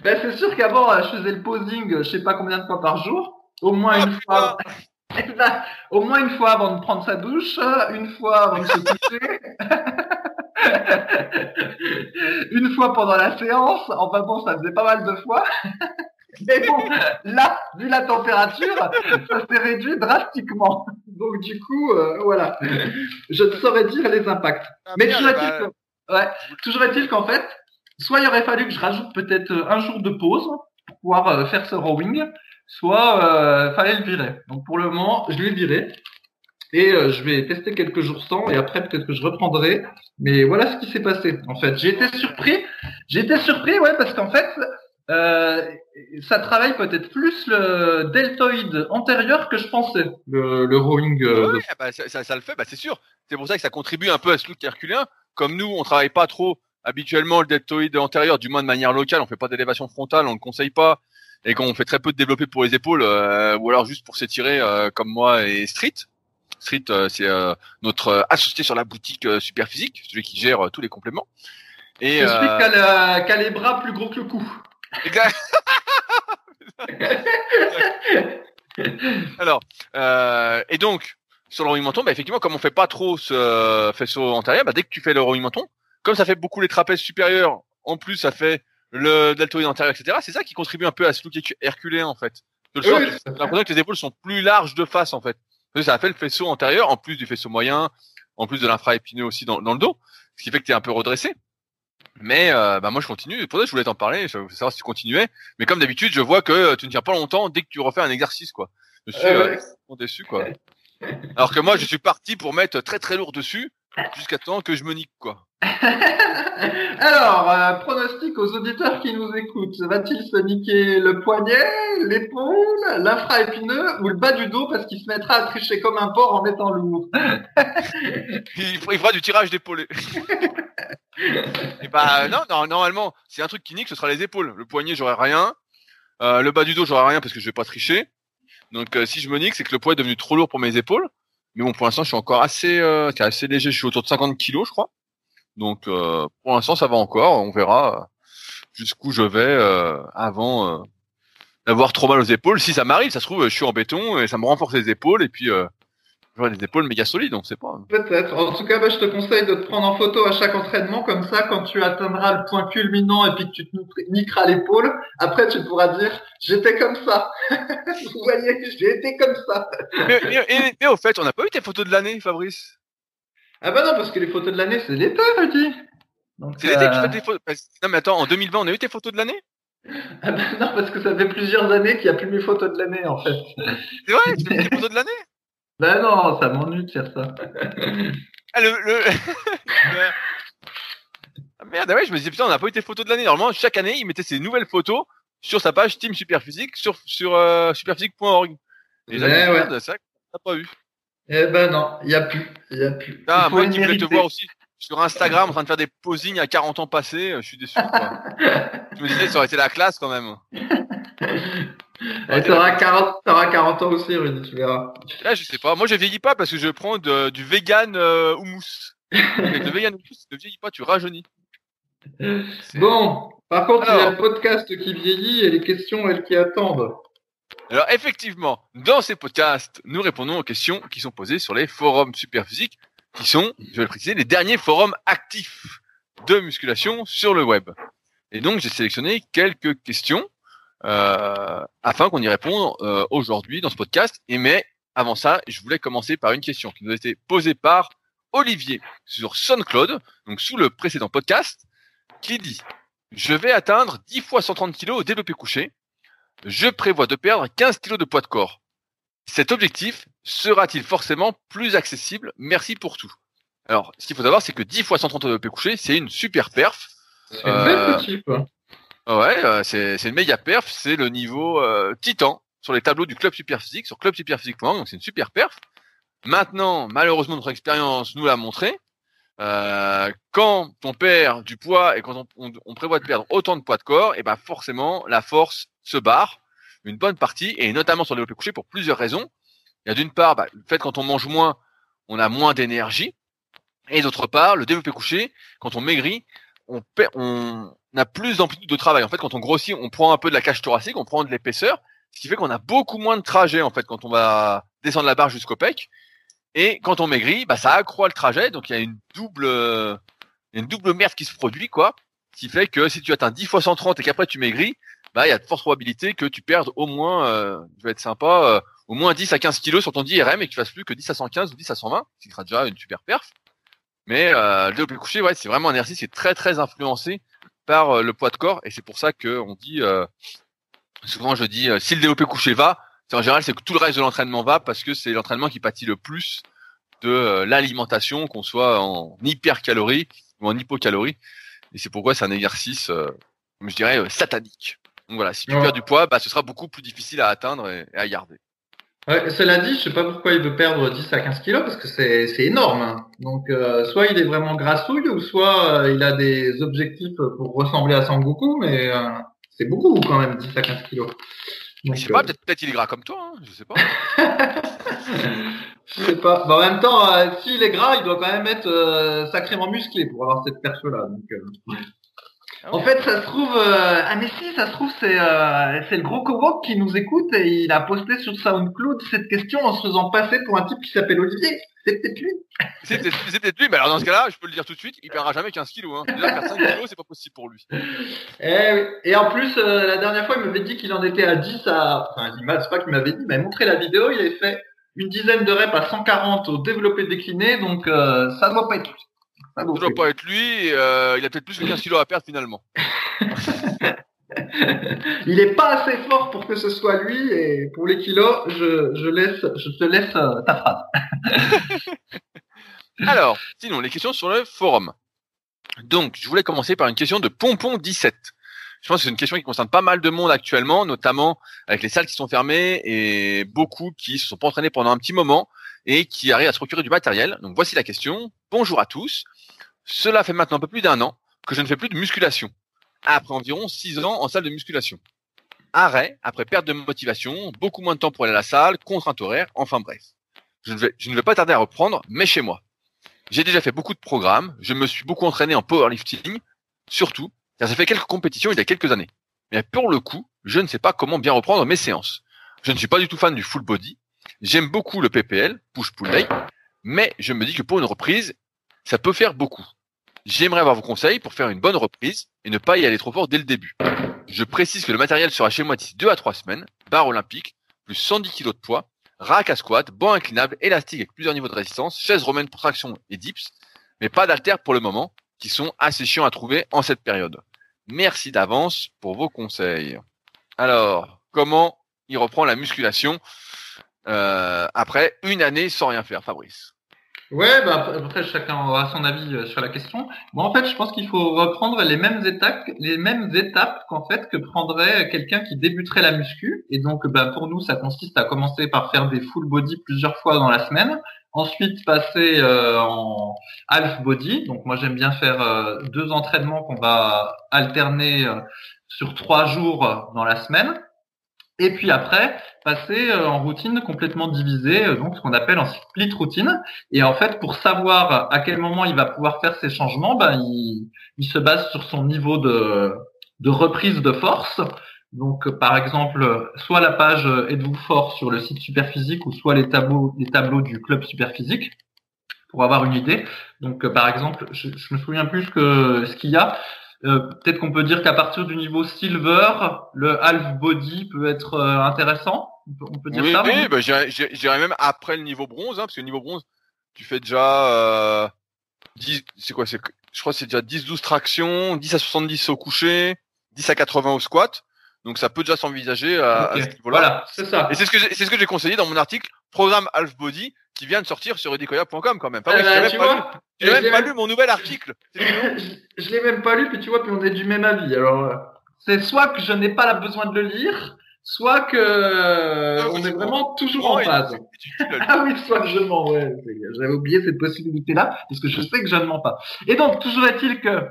Ben, c'est sûr qu'avant, euh, je faisais le posing, euh, je sais pas combien de fois par jour. Au moins Ah, une fois. Eh ben, au moins une fois avant de prendre sa douche, euh, une fois avant de se coucher, une fois pendant la séance. Enfin bon, ça faisait pas mal de fois. Mais bon, là, vu la température, ça s'est réduit drastiquement. Donc du coup, euh, voilà, je ne saurais dire les impacts. Ah, Mais toujours bah, est-il que, ouais, toujours est-il qu'en fait, soit il aurait fallu que je rajoute peut-être euh, un jour de pause pour pouvoir euh, faire ce rowing, soit euh, fallait le virer. Donc pour le moment, je l'ai viré et euh, je vais tester quelques jours sans et après peut-être que je reprendrai. Mais voilà ce qui s'est passé. En fait, j'ai été surpris. J'ai été surpris, ouais, parce qu'en fait, euh, ça travaille peut-être plus le deltoïde antérieur que je pensais. Le, le rowing. euh, Ouais, bah, ça, ça, ça le fait, bah, c'est sûr. C'est pour ça que ça contribue un peu à ce look herculéen. Comme nous, on travaille pas trop habituellement le deltoïde antérieur, du moins de manière locale. On fait pas d'élévation frontale, on le conseille pas. Et quand on fait très peu de développé pour les épaules, euh, ou alors juste pour s'étirer euh, comme moi et Street. Street, euh, c'est euh, notre euh, associé sur la boutique euh, Super Physique, celui qui gère tous les compléments. Et euh, qui a, la- qui a les bras plus gros que le cou. exact. Alors, et donc, sur le rowing menton, bah, effectivement, comme on fait pas trop ce faisceau antérieur, bah, dès que tu fais le rowing menton, comme ça fait beaucoup les trapèzes supérieurs, en plus ça fait le deltoïde antérieur, etc. C'est ça qui contribue un peu à ce look herculéen, en fait. De le Oui, fait. l'impression que les épaules sont plus larges de face, en fait. Ça fait le faisceau antérieur, en plus du faisceau moyen, en plus de l'infra-épineux aussi dans, dans le dos, ce qui fait que tu es un peu redressé. Mais euh, bah moi je continue. Pour ça je voulais t'en parler, je voulais savoir si tu continuais. Mais comme d'habitude, je vois que euh, tu ne tiens pas longtemps dès que tu refais un exercice, quoi. Je suis Euh, euh, déçu, quoi. Alors que moi, je suis parti pour mettre très très lourd dessus, jusqu'à temps que je me nique, quoi. Alors, euh, pronostic aux auditeurs qui nous écoutent. Va-t-il se niquer le poignet, l'épaule, l'infra-épineux ou le bas du dos parce qu'il se mettra à tricher comme un porc en mettant lourd? Il, il fera du tirage d'épaulé. Et bah non, non, normalement, c'est un truc qui nique, ce sera les épaules. Le poignet, j'aurai rien. Euh, le bas du dos, j'aurai rien parce que je vais pas tricher. Donc euh, si je me nique, c'est que le poids est devenu trop lourd pour mes épaules. Mais bon, pour l'instant, je suis encore assez, euh, assez léger. Je suis autour de 50 kilos, je crois. Donc euh, pour l'instant, ça va encore. On verra euh, jusqu'où je vais euh, avant euh, d'avoir trop mal aux épaules. Si ça m'arrive, ça se trouve, je suis en béton et ça me renforce les épaules. Et puis, J'aurais des épaules méga solides, on sait pas. Peut-être. En tout cas, bah, je te conseille de te prendre en photo à chaque entraînement, comme ça, quand tu atteindras le point culminant et puis que tu te niqueras l'épaule, après tu pourras dire j'étais comme ça. Vous voyez, j'ai été comme ça. mais, mais, mais, au fait, on n'a pas eu tes photos de l'année, Fabrice? Ah bah non, parce que les photos de l'année, c'est l'été, Rudy. C'est l'été que tu fais tes photos. Non mais attends, en 2020, on a eu tes photos de l'année? Ah bah non, parce que ça fait plusieurs années qu'il n'y a plus mes photos de l'année, en fait. C'est vrai, tu fais tes photos de l'année? Ben non, ça m'ennuie de faire ça. ah, le, le... ah, merde, ah ouais, je me disais, putain, on n'a pas eu tes photos de l'année. Normalement, chaque année, il mettait ses nouvelles photos sur sa page Team Superphysique sur, sur euh, superphysique.org. Et là, eh ouais. ça, t'as pas eu. Eh ben non, il n'y a plus. Y a plus. Ah, moi qui voulais te voir aussi sur Instagram en train de faire des posings à 40 ans passés, euh, je suis déçu. Quoi. je me disais, ça aurait été la classe quand même. T'auras 40, 40 ans aussi, Rudy, tu verras. Là, je sais pas. Moi, je vieillis pas parce que je prends du vegan euh, houmous. le vegan houmous, ne vieillis pas, tu rajeunis. Bon, par contre, il y a le podcast qui vieillit et les questions, elles qui attendent. Alors, effectivement, dans ces podcasts, nous répondons aux questions qui sont posées sur les forums superphysiques, qui sont, je vais le préciser, les derniers forums actifs de musculation sur le web. Et donc, j'ai sélectionné quelques questions euh, afin qu'on y réponde euh, aujourd'hui dans ce podcast. Et mais avant ça, je voulais commencer par une question qui nous a été posée par Olivier sur SoundCloud, donc sous le précédent podcast, qui dit Je vais atteindre 10 fois 130 kg au développé couché. Je prévois de perdre 15 kg de poids de corps. Cet objectif sera-t-il forcément plus accessible? Merci pour tout. Alors, ce qu'il faut savoir, c'est que 10 fois 130 au développé couché, c'est une super perf. C'est une belle petite, Ouais, euh, c'est une méga perf, c'est le niveau euh, titan sur les tableaux du club superphysique, sur clubsuperphysique.org, donc c'est une super perf. Maintenant, malheureusement, notre expérience nous l'a montré. Euh, quand on perd du poids et quand on, prévoit de perdre autant de poids de corps, et eh ben forcément la force se barre une bonne partie et notamment sur le développé couché pour plusieurs raisons. Il y a d'une part bah, le fait quand on mange moins, on a moins d'énergie et d'autre part le développé couché quand on maigrit, on, perd, on, a plus d'amplitude de travail. En fait, quand on grossit, on prend un peu de la cage thoracique, on prend de l'épaisseur, ce qui fait qu'on a beaucoup moins de trajet en fait quand on va descendre la barre jusqu'au pec. Et quand on maigrit, bah, ça accroît le trajet, donc il y a une double, une double merde qui se produit quoi, qui fait que si tu atteins 10 fois 130 et qu'après tu maigris, bah il y a de fortes probabilités que tu perdes au moins, euh, je vais être sympa, euh, au moins 10 à 15 kilos sur ton DRM et que tu fasses plus que 10 à 115 ou 10 à 120, ce qui sera déjà une super perf. Mais euh, le développé couché, ouais, c'est vraiment un exercice qui est très très influencé par euh, le poids de corps et c'est pour ça que on dit euh, souvent je dis euh, si le développé couché va en général c'est que tout le reste de l'entraînement va parce que c'est l'entraînement qui pâtit le plus de l'alimentation qu'on soit en hypercalorie ou en hypocalorie et c'est pourquoi c'est un exercice comme je dirais satanique donc voilà si tu perds du poids bah ce sera beaucoup plus difficile à atteindre et à garder Ouais, cela dit, je sais pas pourquoi il veut perdre 10 à 15 kilos parce que c'est, c'est énorme. Hein. Donc, euh, soit il est vraiment grassouille ou soit euh, il a des objectifs pour ressembler à Sangoku, mais euh, c'est beaucoup quand même 10 à 15 kilos. Donc, je sais pas, peut-être, il est gras comme toi, hein, je sais pas. je sais pas. en même temps, s'il est gras, il doit quand même être sacrément musclé pour avoir cette perche-là. Donc, ah en fait, ça se trouve, euh, ah mais si, ça se trouve, c'est euh, c'est le gros Kowok qui nous écoute et il a posté sur SoundCloud cette question en se faisant passer pour un type qui s'appelle Olivier. C'est peut-être lui. C'est peut-être lui, mais alors dans ce cas-là, je peux le dire tout de suite, il perdra jamais 15 kilos. Hein. Déjà, perdre 5 kilos, c'est pas possible pour lui. Eh et en plus, euh, la dernière fois, il m'avait dit qu'il en était à 10 à... Enfin, c'est pas qu'il m'avait dit, il m'avait montré la vidéo, il avait fait une dizaine de reps à 140 au développé décliné, donc ça doit pas être lui. Ça ne doit pas être lui. Euh, il a peut-être plus que 15 kilos à perdre finalement. il est pas assez fort pour que ce soit lui. Et pour les kilos, je, je laisse, je te laisse euh, ta phrase. Alors, sinon, les questions sur le forum. Donc, je voulais commencer par une question de Pompon17. Je pense que c'est une question qui concerne pas mal de monde actuellement, notamment avec les salles qui sont fermées et beaucoup qui se sont pas entraînés pendant un petit moment et qui arrivent à se procurer du matériel. Donc voici la question. Bonjour à tous. Cela fait maintenant un peu plus d'un an que je ne fais plus de musculation. Après environ six ans en salle de musculation. Arrêt, après perte de motivation, beaucoup moins de temps pour aller à la salle, contrainte horaire, enfin bref. Je ne, vais, pas tarder à reprendre, mais chez moi. J'ai déjà fait beaucoup de programmes, je me suis beaucoup entraîné en powerlifting, surtout, car j'ai fait quelques compétitions il y a quelques années. Mais pour le coup, je ne sais pas comment bien reprendre mes séances. Je ne suis pas du tout fan du full body, J'aime beaucoup le PPL, push-pull leg, mais je me dis que pour une reprise, ça peut faire beaucoup. J'aimerais avoir vos conseils pour faire une bonne reprise et ne pas y aller trop fort dès le début. Je précise que le matériel sera chez moi d'ici 2 à 3 semaines, barre olympique, plus 110 kg de poids, rack à squat, banc inclinable, élastique avec plusieurs niveaux de résistance, chaise romaine pour traction et dips, mais pas d'haltères pour le moment, qui sont assez chiants à trouver en cette période. Merci d'avance pour vos conseils. Alors, comment il reprend la musculation euh, après une année sans rien faire, Fabrice? Ouais, bah après chacun a son avis euh, sur la question. Moi, en fait, je pense qu'il faut reprendre les mêmes étapes, les mêmes étapes qu'en fait que prendrait quelqu'un qui débuterait la muscu. Et donc, bah, pour nous, ça consiste à commencer par faire des full body plusieurs fois dans la semaine. Ensuite, passer euh, en half body. Donc, moi, j'aime bien faire euh, deux entraînements qu'on va alterner sur trois jours dans la semaine. Et puis après, passer euh, en routine complètement divisée, euh, donc ce qu'on appelle en split routine. Et en fait, pour savoir à quel moment il va pouvoir faire ces changements, ben, il, il se base sur son niveau de, de reprise de force. Donc, par exemple, soit la page Êtes-vous fort sur le site Superphysique ou soit les tableaux, les tableaux du club Superphysique pour avoir une idée. Donc, par exemple, je, je me souviens plus que ce qu'il y a. Euh, peut-être qu'on peut dire qu'à partir du niveau silver, le half body peut être euh, intéressant. On peut, dire ça. Oui, bah, j'irais même après le niveau bronze, hein, parce que le niveau bronze, tu fais déjà euh, 10, c'est quoi, c'est, je crois que c'est déjà 10-12 tractions, 10 à 70 au coucher, 10 à 80 au squat. Donc ça peut déjà s'envisager à, à ce niveau-là. Voilà, c'est ça. Et c'est ce que c'est ce que j'ai conseillé dans mon article programme half body qui vient de sortir sur edicoya.com quand même. Eh ben, j'ai même, pas, lu, mon nouvel article. je, l'ai même pas lu, puis tu vois, puis on est du même avis. Alors, euh, c'est soit que je n'ai pas la besoin de le lire, soit que ah on est vraiment toujours en phase. ah oui, soit que je mens, ouais. J'avais oublié cette possibilité-là, parce que je sais que je ne mens pas. Et donc, toujours est-il que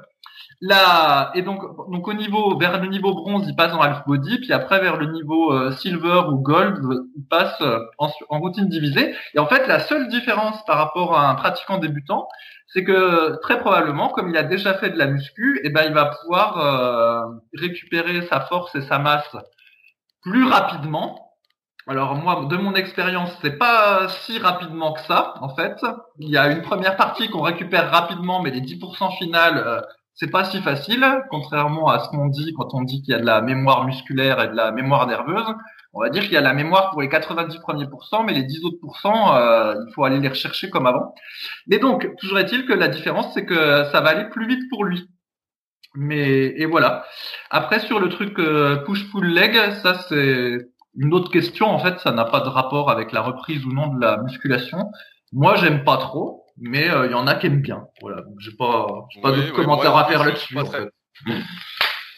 Là, et donc, donc au niveau vers le niveau bronze, il passe en half body, puis après vers le niveau euh, silver ou gold, il passe euh, en, en, routine divisée. Et en fait, la seule différence par rapport à un pratiquant débutant, c'est que très probablement, comme il a déjà fait de la muscu, eh ben il va pouvoir euh, récupérer sa force et sa masse plus rapidement. Alors moi, de mon expérience, c'est pas si rapidement que ça. En fait, il y a une première partie qu'on récupère rapidement, mais les 10% finales c'est pas si facile, contrairement à ce qu'on dit quand on dit qu'il y a de la mémoire musculaire et de la mémoire nerveuse. On va dire qu'il y a la mémoire pour les 90 premiers pourcents, mais les 10 autres pourcents, euh, il faut aller les rechercher comme avant. Mais donc, toujours est-il que la différence, c'est que ça va aller plus vite pour lui. Mais et voilà. Après sur le truc euh, push pull leg, ça c'est une autre question. En fait, ça n'a pas de rapport avec la reprise ou non de la musculation. Moi, j'aime pas trop mais il euh, y en a qui aiment bien. Voilà, donc j'ai pas, pas de commentaires à faire là-dessus. Fait.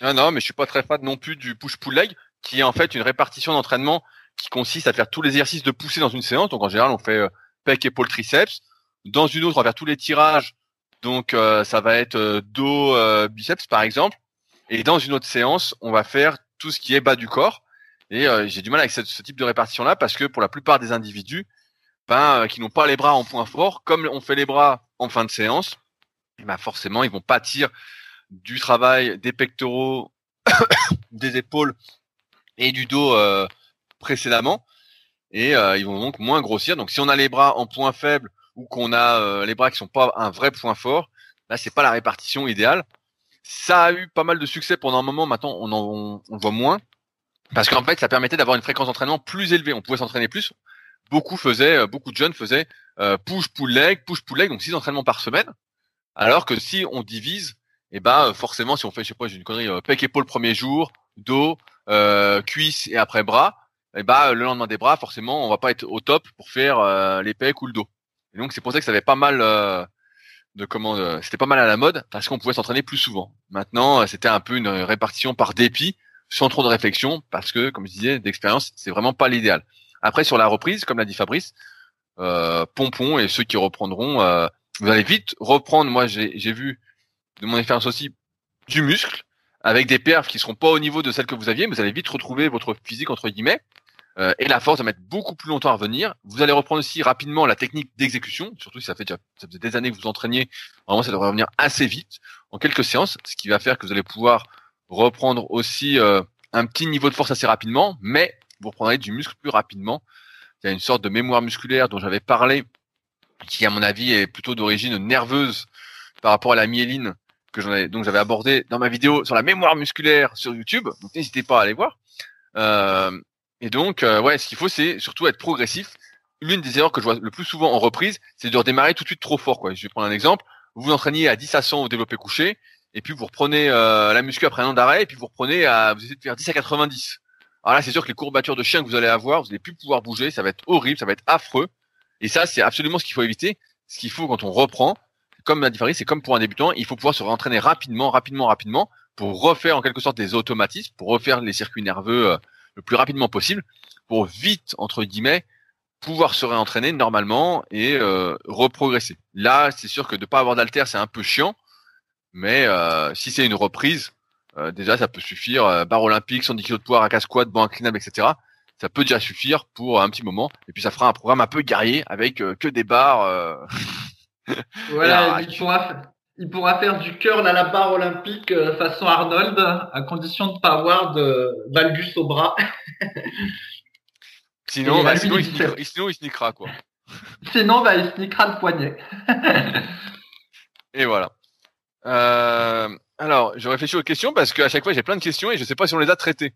non, non, mais je suis pas très fan non plus du push-pull leg, qui est en fait une répartition d'entraînement qui consiste à faire tous les exercices de pousser dans une séance. Donc en général, on fait euh, pec, épaule, triceps. Dans une autre, on va faire tous les tirages. Donc euh, ça va être dos, biceps par exemple. Et dans une autre séance, on va faire tout ce qui est bas du corps. Et j'ai du mal avec ce, ce type de répartition-là parce que pour la plupart des individus, ben, qui n'ont pas les bras en point fort, comme on fait les bras en fin de séance, ben forcément, ils vont pâtir du travail des pectoraux, des épaules et du dos euh, précédemment, et euh, ils vont donc moins grossir. Donc, si on a les bras en point faible ou qu'on a les bras qui sont pas un vrai point fort, là, c'est pas la répartition idéale. Ça a eu pas mal de succès pendant un moment. Maintenant, on en voit moins parce qu'en fait, ça permettait d'avoir une fréquence d'entraînement plus élevée. On pouvait s'entraîner plus beaucoup faisaient, euh, beaucoup de jeunes faisaient euh, push pull leg, push pull leg, donc six entraînements par semaine. Alors que si on divise, et eh ben euh, forcément si on fait, je sais pas, j'ai une connerie, pec épaule premier jour, dos, euh, cuisse et après bras, et eh ben le lendemain des bras, forcément on va pas être au top pour faire les pecs ou le dos. Et donc c'est pour ça que ça avait pas mal de comment, c'était pas mal à la mode parce qu'on pouvait s'entraîner plus souvent. Maintenant c'était un peu une répartition par dépit, sans trop de réflexion parce que comme je disais d'expérience c'est vraiment pas l'idéal. Après, sur la reprise, comme l'a dit Fabrice, euh, Pompon et ceux qui reprendront, euh, vous allez vite reprendre. Moi, j'ai vu de mon expérience aussi du muscle avec des perfs qui seront pas au niveau de celles que vous aviez, mais vous allez vite retrouver votre physique entre guillemets. Euh, et la force va mettre beaucoup plus longtemps à revenir. Vous allez reprendre aussi rapidement la technique d'exécution, surtout si ça fait déjà ça faisait des années que vous entraîniez. Vraiment, ça devrait revenir assez vite en quelques séances, ce qui va faire que vous allez pouvoir reprendre aussi euh, un petit niveau de force assez rapidement, mais vous reprendrez du muscle plus rapidement. il y a une sorte de mémoire musculaire dont j'avais parlé, qui à mon avis est plutôt d'origine nerveuse par rapport à la myéline que j'en donc j'avais abordé dans ma vidéo sur la mémoire musculaire sur YouTube. Donc n'hésitez pas à aller voir. Euh, et donc, euh, ouais, ce qu'il faut, c'est surtout être progressif. L'une des erreurs que je vois le plus souvent en reprise, c'est de redémarrer tout de suite trop fort. Quoi. Je vais prendre un exemple. Vous vous entraînez à 10 à 100 au développé couché, et puis vous reprenez euh, la muscu après un an d'arrêt, et puis vous reprenez à, vous essayez de faire 10 à 90. Alors là, c'est sûr que les courbatures de chien que vous allez avoir, vous n'allez plus pouvoir bouger, ça va être horrible, ça va être affreux. Et ça, c'est absolument ce qu'il faut éviter. Ce qu'il faut quand on reprend, comme l'a dit c'est comme pour un débutant, il faut pouvoir se réentraîner rapidement, rapidement, rapidement, pour refaire en quelque sorte des automatismes, pour refaire les circuits nerveux euh, le plus rapidement possible, pour vite, entre guillemets, pouvoir se réentraîner normalement et euh, reprogresser. Là, c'est sûr que de pas avoir d'alter, c'est un peu chiant, mais euh, si c'est une reprise, euh, déjà ça peut suffire. Euh, barre olympique, 110 kg de poids, à casquade, banc inclinable, etc. Ça peut déjà suffire pour un petit moment. Et puis ça fera un programme un peu guerrier avec euh, que des barres. voilà, il pourra, il pourra faire du curl à la barre olympique façon Arnold, à condition de pas avoir de valgus au bras. Sinon, bah, sinon, il sniquera, sinon, il sniquera, quoi. Sinon, bah, il sniquera le poignet. et voilà. Euh, alors, je réfléchis aux questions parce qu'à chaque fois, j'ai plein de questions et je ne sais pas si on les a traitées.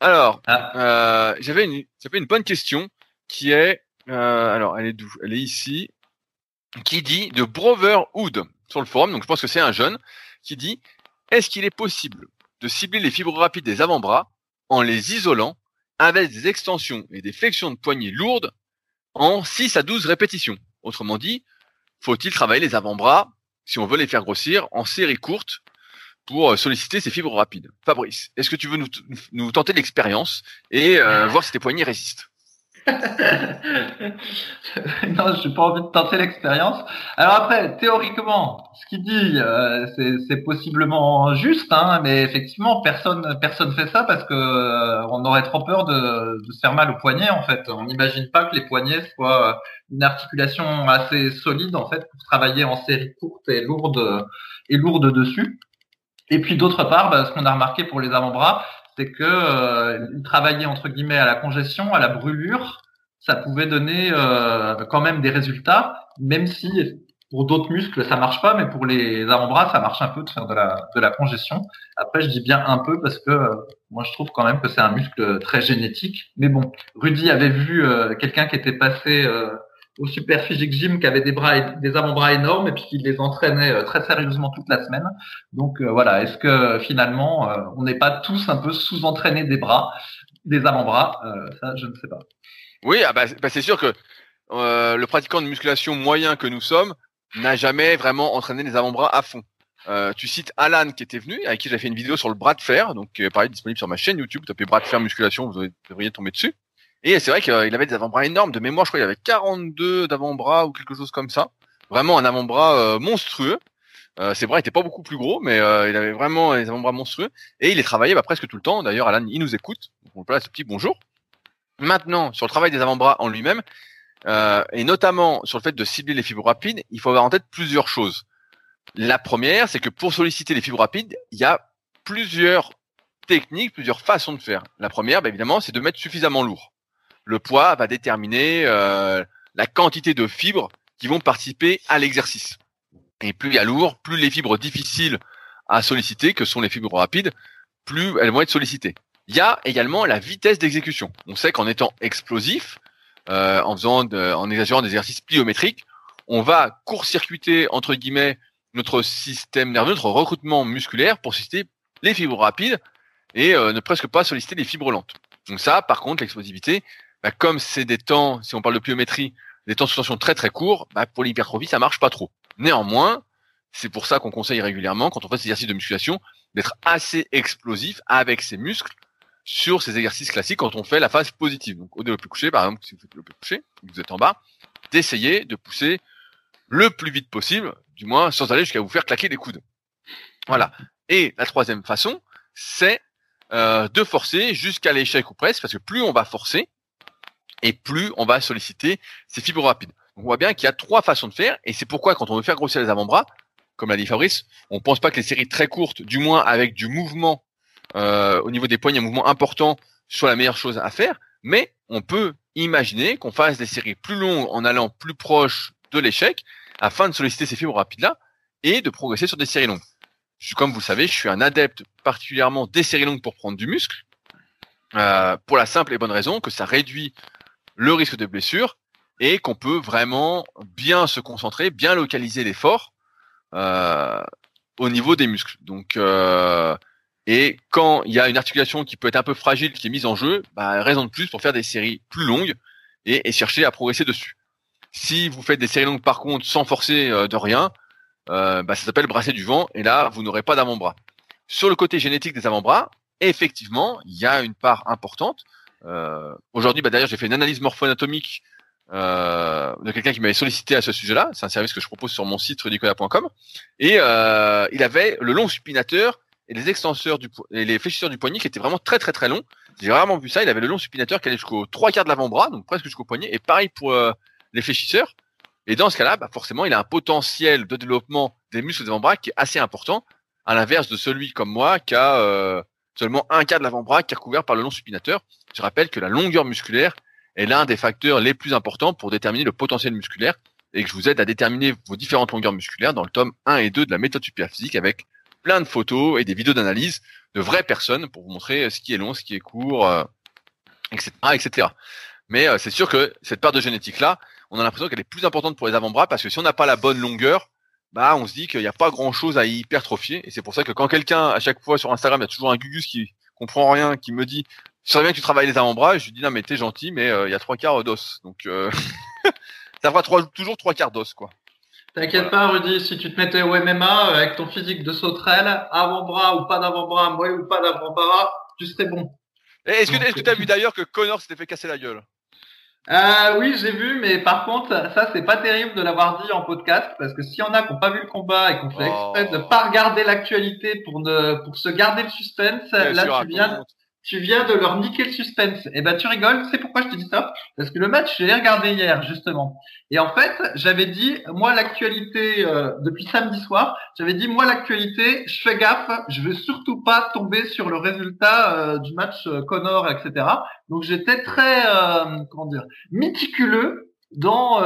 Alors, ah. euh, j'avais une, j'avais une bonne question qui est, euh, alors, elle est d'où? Elle est ici. Qui dit de Brotherhood sur le forum. Donc, je pense que c'est un jeune qui dit Est-ce qu'il est possible de cibler les fibres rapides des avant-bras en les isolant avec des extensions et des flexions de poignets lourdes en 6 à 12 répétitions? Autrement dit, faut-il travailler les avant-bras si on veut les faire grossir en série courte pour euh, solliciter ces fibres rapides. Fabrice, est-ce que tu veux nous, nous tenter l'expérience et euh, voir si tes poignets résistent? non, j'ai pas envie de tenter l'expérience. Alors après, théoriquement, ce qu'il dit, euh, c'est possiblement juste, hein, mais effectivement, personne personne fait ça parce que euh, on aurait trop peur de, de, se faire mal au poignet. En fait, on n'imagine pas que les poignets soient une articulation assez solide en fait pour travailler en série courte et lourde et lourde dessus. Et puis d'autre part, bah, ce qu'on a remarqué pour les avant-bras, c'est que euh, travailler entre guillemets à la congestion, à la brûlure, ça pouvait donner euh, quand même des résultats, même si pour d'autres muscles ça marche pas, mais pour les avant-bras ça marche un peu de faire de la de la congestion. Après je dis bien un peu parce que euh, moi je trouve quand même que c'est un muscle très génétique. Mais bon, Rudy avait vu euh, quelqu'un qui était passé au Super Physique Gym qui avait des bras, des avant-bras énormes et puis qui les entraînait euh, très sérieusement toute la semaine. Donc euh, voilà, est-ce que finalement euh, on n'est pas tous un peu sous-entraînés des bras, des avant-bras Ça, je ne sais pas. Oui, ah bah, bah c'est sûr que le pratiquant de musculation moyen que nous sommes n'a jamais vraiment entraîné les avant-bras à fond. tu cites Alan qui était venu, avec qui j'ai fait une vidéo sur le bras de fer, donc pareil disponible sur ma chaîne YouTube. Tapez bras de fer musculation, vous devriez tomber dessus. Et c'est vrai qu'il avait des avant-bras énormes. De mémoire, je crois qu'il avait 42 d'avant-bras ou quelque chose comme ça. Vraiment un avant-bras euh, monstrueux. Euh, ses bras étaient pas beaucoup plus gros, mais euh, il avait vraiment des avant-bras monstrueux. Et il les travaillait bah, presque tout le temps. D'ailleurs, Alan, il nous écoute. Donc on place ce petit bonjour. Maintenant, sur le travail des avant-bras en lui-même, euh, et notamment sur le fait de cibler les fibres rapides, il faut avoir en tête plusieurs choses. La première, c'est que pour solliciter les fibres rapides, il y a plusieurs techniques, plusieurs façons de faire. La première, bah, évidemment, c'est de mettre suffisamment lourd le poids va déterminer euh, la quantité de fibres qui vont participer à l'exercice. Et plus il y a lourd, plus les fibres difficiles à solliciter, que sont les fibres rapides, plus elles vont être sollicitées. Il y a également la vitesse d'exécution. On sait qu'en étant explosif, euh, en faisant, en exagérant des exercices pliométriques, on va court-circuiter entre guillemets notre système nerveux, notre recrutement musculaire pour solliciter les fibres rapides et euh, ne presque pas solliciter les fibres lentes. Donc ça, par contre, l'explosivité, bah, comme c'est des temps, si on parle de pliométrie, des temps de suspension très très courts, bah, pour l'hypertrophie, ça marche pas trop. Néanmoins, c'est pour ça qu'on conseille régulièrement, quand on fait ces exercices de musculation, d'être assez explosif avec ses muscles sur ces exercices classiques quand on fait la phase positive. Donc au développé couché, par exemple, si vous faites le développé couché, vous êtes en bas, d'essayer de pousser le plus vite possible, du moins sans aller jusqu'à vous faire claquer les coudes. Voilà. Et la troisième façon, c'est euh, de forcer jusqu'à l'échec ou presque, parce que plus on va forcer, et plus on va solliciter ces fibres rapides. on voit bien qu'il y a trois façons de faire, et c'est pourquoi quand on veut faire grossir les avant-bras, comme l'a dit Fabrice, on pense pas que les séries très courtes, du moins avec du mouvement euh, au niveau des poignets, un mouvement important, soit la meilleure chose à faire, mais on peut imaginez qu'on fasse des séries plus longues en allant plus proche de l'échec afin de solliciter ces fibres rapides-là et de progresser sur des séries longues. Comme vous le savez, je suis un adepte particulièrement des séries longues pour prendre du muscle, euh, pour la simple et bonne raison que ça réduit le risque de blessure et qu'on peut vraiment bien se concentrer, bien localiser l'effort euh, au niveau des muscles. Donc, euh, et quand il y a une articulation qui peut être un peu fragile, qui est mise en jeu, bah, raison de plus pour faire des séries plus longues et, chercher à progresser dessus. Si vous faites des séries longues par contre sans forcer euh, de rien, euh, bah, ça s'appelle brasser du vent et là vous n'aurez pas d'avant-bras. Sur le côté génétique des avant-bras, effectivement, il y a une part importante. Euh, Aujourd'hui, bah, d'ailleurs, j'ai fait une analyse morpho-anatomique euh, de quelqu'un qui m'avait sollicité à ce sujet-là. C'est un service que je propose sur mon site rudicola.com. Et euh, il avait le long supinateur et les extenseurs du et les fléchisseurs du poignet qui étaient vraiment très très très longs. J'ai vraiment vu ça. Il avait le long supinateur qui allait jusqu'aux trois quarts de l'avant-bras, donc presque jusqu'au poignet. Et pareil pour euh, les fléchisseurs. Et dans ce cas-là, bah forcément, il a un potentiel de développement des muscles des avant-bras qui est assez important, à l'inverse de celui comme moi qui a euh, seulement un quart de l'avant-bras qui est recouvert par le long supinateur. Je rappelle que la longueur musculaire est l'un des facteurs les plus importants pour déterminer le potentiel musculaire et que je vous aide à déterminer vos différentes longueurs musculaires dans le tome 1 et 2 de la méthode superphysique avec plein de photos et des vidéos d'analyse de vraies personnes pour vous montrer ce qui est long, ce qui est court, euh, etc., etc. Mais euh, c'est sûr que cette part de génétique là, on a l'impression qu'elle est plus importante pour les avant-bras parce que si on n'a pas la bonne longueur, bah on se dit qu'il n'y a pas grand chose à hypertrophier et c'est pour ça que quand quelqu'un à chaque fois sur Instagram, il y a toujours un gugus qui comprend rien, qui me dit je sais bien que tu travailles les avant-bras, et je lui dis non mais t'es gentil, mais euh, il y a trois quarts d'os, donc euh, ça fera trois, toujours trois quarts d'os quoi. T'inquiète pas Rudy, si tu te mettais au MMA euh, avec ton physique de sauterelle, avant-bras ou pas d'avant-bras, moi ou pas d'avant-bras, tu serais bon. Est-ce que est-ce que t'as vu d'ailleurs que Connor s'était fait casser la gueule? Euh, oui, j'ai vu, mais par contre, ça c'est pas terrible de l'avoir dit en podcast parce que s'il y en a qui n'ont pas vu le combat et qui ont fait exprès de pas regarder l'actualité pour ne pour se garder le suspense, là tu viens tu viens de leur niquer le suspense. Et eh ben tu rigoles, c'est pourquoi je te dis ça? Parce que le match, je l'ai regardé hier justement. Et en fait, j'avais dit moi l'actualité euh, depuis samedi soir, j'avais dit moi l'actualité, je fais gaffe, je veux surtout pas tomber sur le résultat euh, du match euh, Connor, etc. Donc j'étais très comment dire méticuleux dans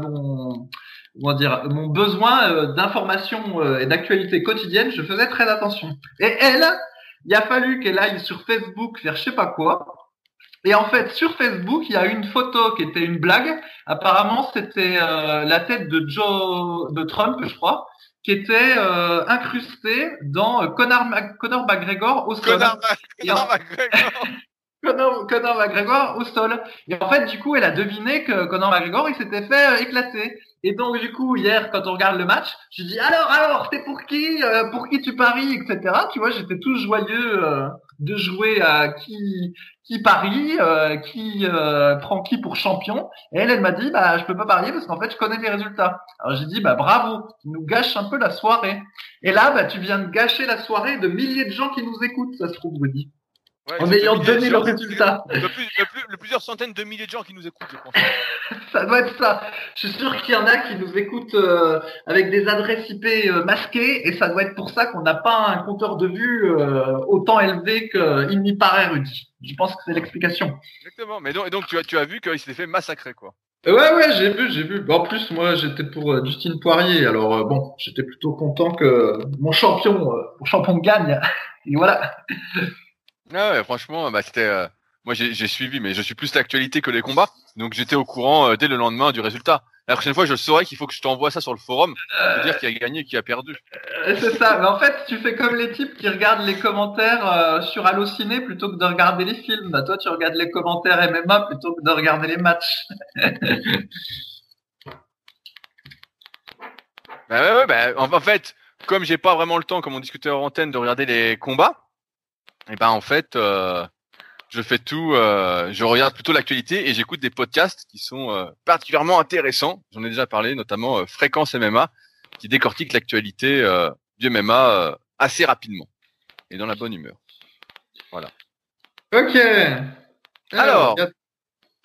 mon comment dire mon besoin d'information et d'actualité quotidienne. Je faisais très attention. Et elle il a fallu qu'elle aille sur Facebook faire je sais pas quoi. Et en fait, sur Facebook, il y a une photo qui était une blague. Apparemment, c'était euh, la tête de Joe, de Trump, je crois, qui était euh, incrustée dans euh, Conor, Conor McGregor au sol. Conor, Conor McGregor. Conor, Conor McGregor au sol. Et en fait, du coup, elle a deviné que Conor McGregor, il s'était fait éclater. Et donc, du coup, hier, quand on regarde le match, je dis alors, alors, t'es pour qui euh, Pour qui tu paries, etc. Tu vois, j'étais tout joyeux euh, de jouer à qui qui parie, euh, qui prend qui pour champion. Et elle, elle m'a dit, bah, je peux pas parier parce qu'en fait, je connais les résultats. Alors j'ai dit, bah, bravo, tu nous gâches un peu la soirée. Et là, bah, tu viens de gâcher la soirée de milliers de gens qui nous écoutent, ça se trouve, Woody. Ouais, en ayant donné le résultat. Il y, a plus, il, plusieurs centaines de milliers de gens qui nous écoutent, je pense. ça doit être ça. Je suis sûr qu'il y en a qui nous écoutent euh, avec des adresses IP euh, masquées et ça doit être pour ça qu'on n'a pas un compteur de vues euh, autant élevé qu'il n'y paraît, Rudy. Je pense que c'est l'explication. Exactement. Mais donc, et donc tu as, tu as vu qu'il s'était fait massacrer, quoi. Ouais, ouais, j'ai vu, j'ai vu. En plus, moi, j'étais pour Justine Poirier. Alors, bon, j'étais plutôt content que mon champion, mon champion gagne. Et voilà. Ah ouais, franchement, bah, c'était. Euh, moi, j'ai suivi, mais je suis plus l'actualité que les combats. Donc, j'étais au courant euh, dès le lendemain du résultat. La prochaine fois, je saurais qu'il faut que je t'envoie ça sur le forum pour dire qui a gagné et qui a perdu. Euh, c'est ça. Mais en fait, tu fais comme les types qui regardent les commentaires sur Allociné plutôt que de regarder les films. Bah, toi, tu regardes les commentaires MMA plutôt que de regarder les matchs. bah ouais, ouais bah, en, fait, comme j'ai pas vraiment le temps, comme on discutait en antenne, de regarder les combats, et eh ben en fait, euh, je fais tout, euh, je regarde plutôt l'actualité et j'écoute des podcasts qui sont euh, particulièrement intéressants. J'en ai déjà parlé, notamment Fréquence MMA, qui décortique l'actualité du MMA assez rapidement et dans la bonne humeur. Voilà. Ok. Alors,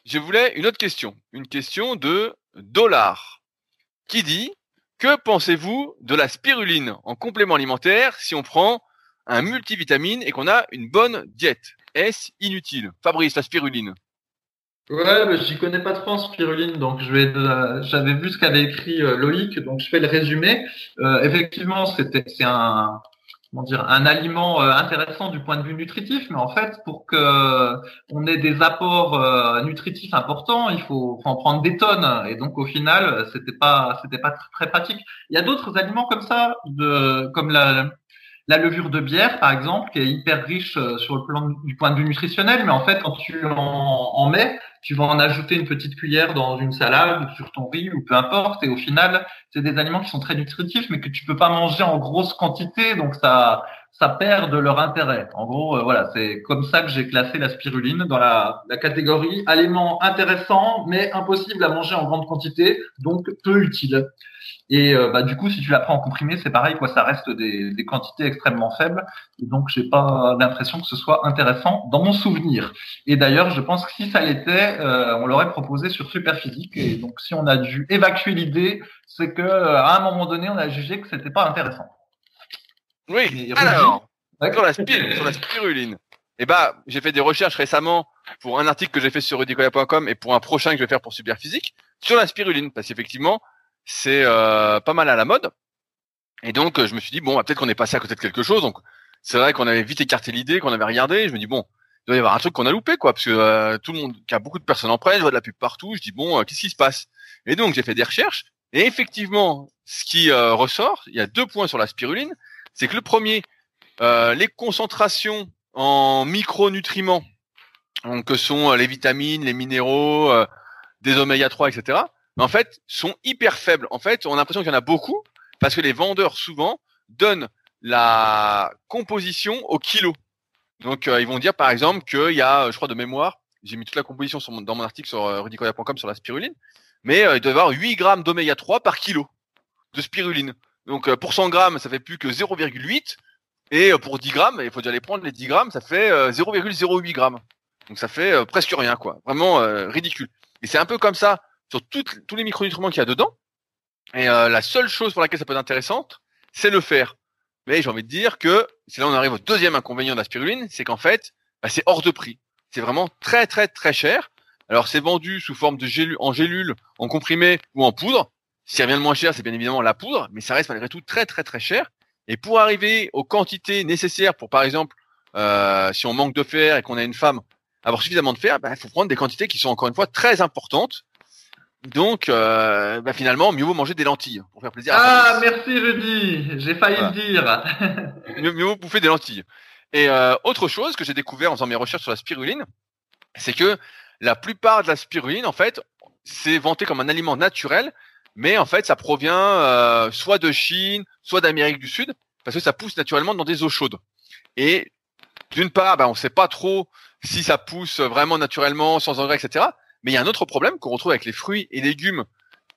je voulais une autre question, une question de Dollar, qui dit que pensez-vous de la spiruline en complément alimentaire si on prend un multivitamine et qu'on a une bonne diète. Est-ce inutile? Fabrice, la spiruline Ouais, mais j'y connais pas trop en spiruline, donc je vais. J'avais vu ce qu'avait écrit Loïc, donc je fais le résumé. effectivement, c'était c'est un aliment euh, intéressant du point de vue nutritif, mais en fait, pour que on ait des apports euh, nutritifs importants, il faut, en prendre des tonnes. Et donc, au final, c'était pas, pas très pratique. Il y a d'autres aliments comme ça, comme la, la levure de bière, par exemple, qui est hyper riche euh, sur le plan du point de vue nutritionnel, mais en fait, quand tu en, en mets, tu vas en ajouter une petite cuillère dans une salade, sur ton riz, ou peu importe, et au final, c'est des aliments qui sont très nutritifs, mais que tu peux pas manger en grosse quantité, donc ça, ça perd de leur intérêt. En gros, euh, voilà, c'est comme ça que j'ai classé la spiruline dans la, la catégorie aliments intéressants, mais impossible à manger en grande quantité, donc peu utile. Et euh, bah, du coup, si tu la prends en comprimé, c'est pareil, quoi. Ça reste des, des quantités extrêmement faibles. Et donc, j'ai pas l'impression que ce soit intéressant dans mon souvenir. Et d'ailleurs, je pense que si ça l'était, euh, on l'aurait proposé sur Superphysique. Et donc, si on a dû évacuer l'idée, c'est que à un moment donné, on a jugé que c'était pas intéressant. Oui. alors, sur la, sur la spiruline. Eh bah, j'ai fait des recherches récemment pour un article que j'ai fait sur rudicoya.com et pour un prochain que je vais faire pour Superphysique sur la spiruline, parce qu'effectivement, c'est euh, pas mal à la mode. Et donc, je me suis dit, bon, bah, peut-être qu'on est passé à côté de quelque chose. Donc, c'est vrai qu'on avait vite écarté l'idée, qu'on avait regardé. Je me dis, bon, il doit y avoir un truc qu'on a loupé, quoi, parce que euh, tout le monde, il y a beaucoup de personnes en presse, je vois de la pub partout. Je dis, bon, euh, qu'est-ce qui se passe? Et donc, j'ai fait des recherches. Et effectivement, ce qui ressort, il y a deux points sur la spiruline. C'est que le premier, les concentrations en micronutriments, que sont les vitamines, les minéraux, des oméga 3, etc en fait, sont hyper faibles. En fait, on a l'impression qu'il y en a beaucoup parce que les vendeurs souvent donnent la composition au kilo. Donc, euh, ils vont dire par exemple qu'il y a, je crois de mémoire, j'ai mis toute la composition dans mon article sur euh, rudicoya.com sur la spiruline, mais euh, il doit y avoir 8 grammes d'oméga 3 par kilo de spiruline. Donc, pour 100 grammes, ça fait plus que 0,8. Et pour 10 grammes, il faut déjà les prendre, les 10 grammes, ça fait 0,08 grammes. Donc ça fait presque rien, quoi. Vraiment ridicule. Et c'est un peu comme ça sur tous les micronutriments qu'il y a dedans. Et euh, la seule chose pour laquelle ça peut être intéressante, c'est le fer. Mais j'ai envie de dire que, c'est là on arrive au deuxième inconvénient de la spiruline, c'est qu'en fait, bah, c'est hors de prix. C'est vraiment très très très cher. Alors c'est vendu sous forme de gélule, en gélule, en comprimé ou en poudre. Ce qui revient le moins cher, c'est bien évidemment la poudre, mais ça reste malgré tout très très très cher. Et pour arriver aux quantités nécessaires pour, par exemple, euh, si on manque de fer et qu'on a une femme, avoir suffisamment de fer, bah, il faut prendre des quantités qui sont encore une fois très importantes. Donc, euh, bah finalement, mieux vaut manger des lentilles pour faire plaisir. Ah, merci Rudy, j'ai failli le dire. mieux, mieux vaut bouffer des lentilles. Et euh, autre chose que j'ai découvert en faisant mes recherches sur la spiruline, c'est que la plupart de la spiruline, en fait, c'est vanté comme un aliment naturel, mais en fait, ça provient euh, soit de Chine, soit d'Amérique du Sud, parce que ça pousse naturellement dans des eaux chaudes. Et d'une part, bah, on ne sait pas trop si ça pousse vraiment naturellement, sans engrais, etc. Mais il y a un autre problème qu'on retrouve avec les fruits et légumes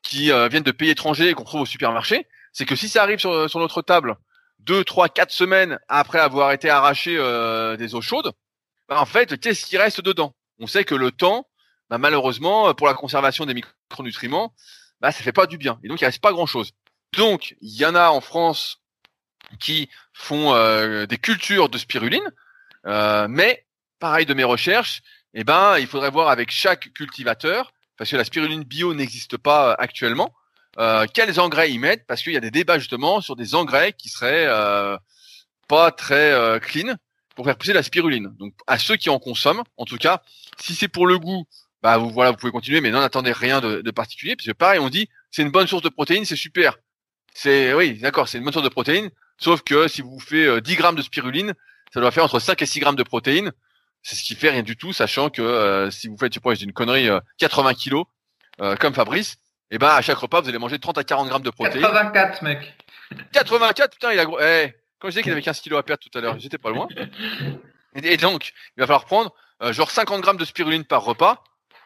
qui euh, viennent de pays étrangers et qu'on trouve au supermarché, c'est que si ça arrive sur, notre table deux, trois, quatre semaines après avoir été arraché euh, des eaux chaudes, bah, en fait, qu'est-ce qui reste dedans? On sait que le temps, bah, malheureusement, pour la conservation des micronutriments, bah, ça fait pas du bien. Et donc, il reste pas grand-chose. Donc, il y en a en France qui font euh, des cultures de spiruline, mais pareil de mes recherches, eh ben, il faudrait voir avec chaque cultivateur, parce que la spiruline bio n'existe pas euh, actuellement, euh, quels engrais ils mettent, parce qu'il y a des débats justement sur des engrais qui seraient euh, pas très euh, clean pour faire pousser la spiruline. Donc, à ceux qui en consomment, en tout cas, si c'est pour le goût, bah vous voilà, vous pouvez continuer, mais n'en attendez rien de, de, particulier, parce que pareil, on dit c'est une bonne source de protéines, c'est super. C'est oui, d'accord, c'est une bonne source de protéines, sauf que si vous faites 10 grammes de spiruline, ça doit faire entre 5 et 6 grammes de protéines. C'est ce qui fait rien du tout, sachant que euh, si vous faites, tu sais une connerie, 80 euh, kilos, euh, comme Fabrice, et eh ben à chaque repas, vous allez manger 30 à 40 grammes de protéines. 84, mec. 84, putain, il a gros. Eh, quand je disais qu'il avait 15 kilos à perdre tout à l'heure, j'étais pas loin. Et, donc, il va falloir prendre genre 50 grammes de spiruline par repas,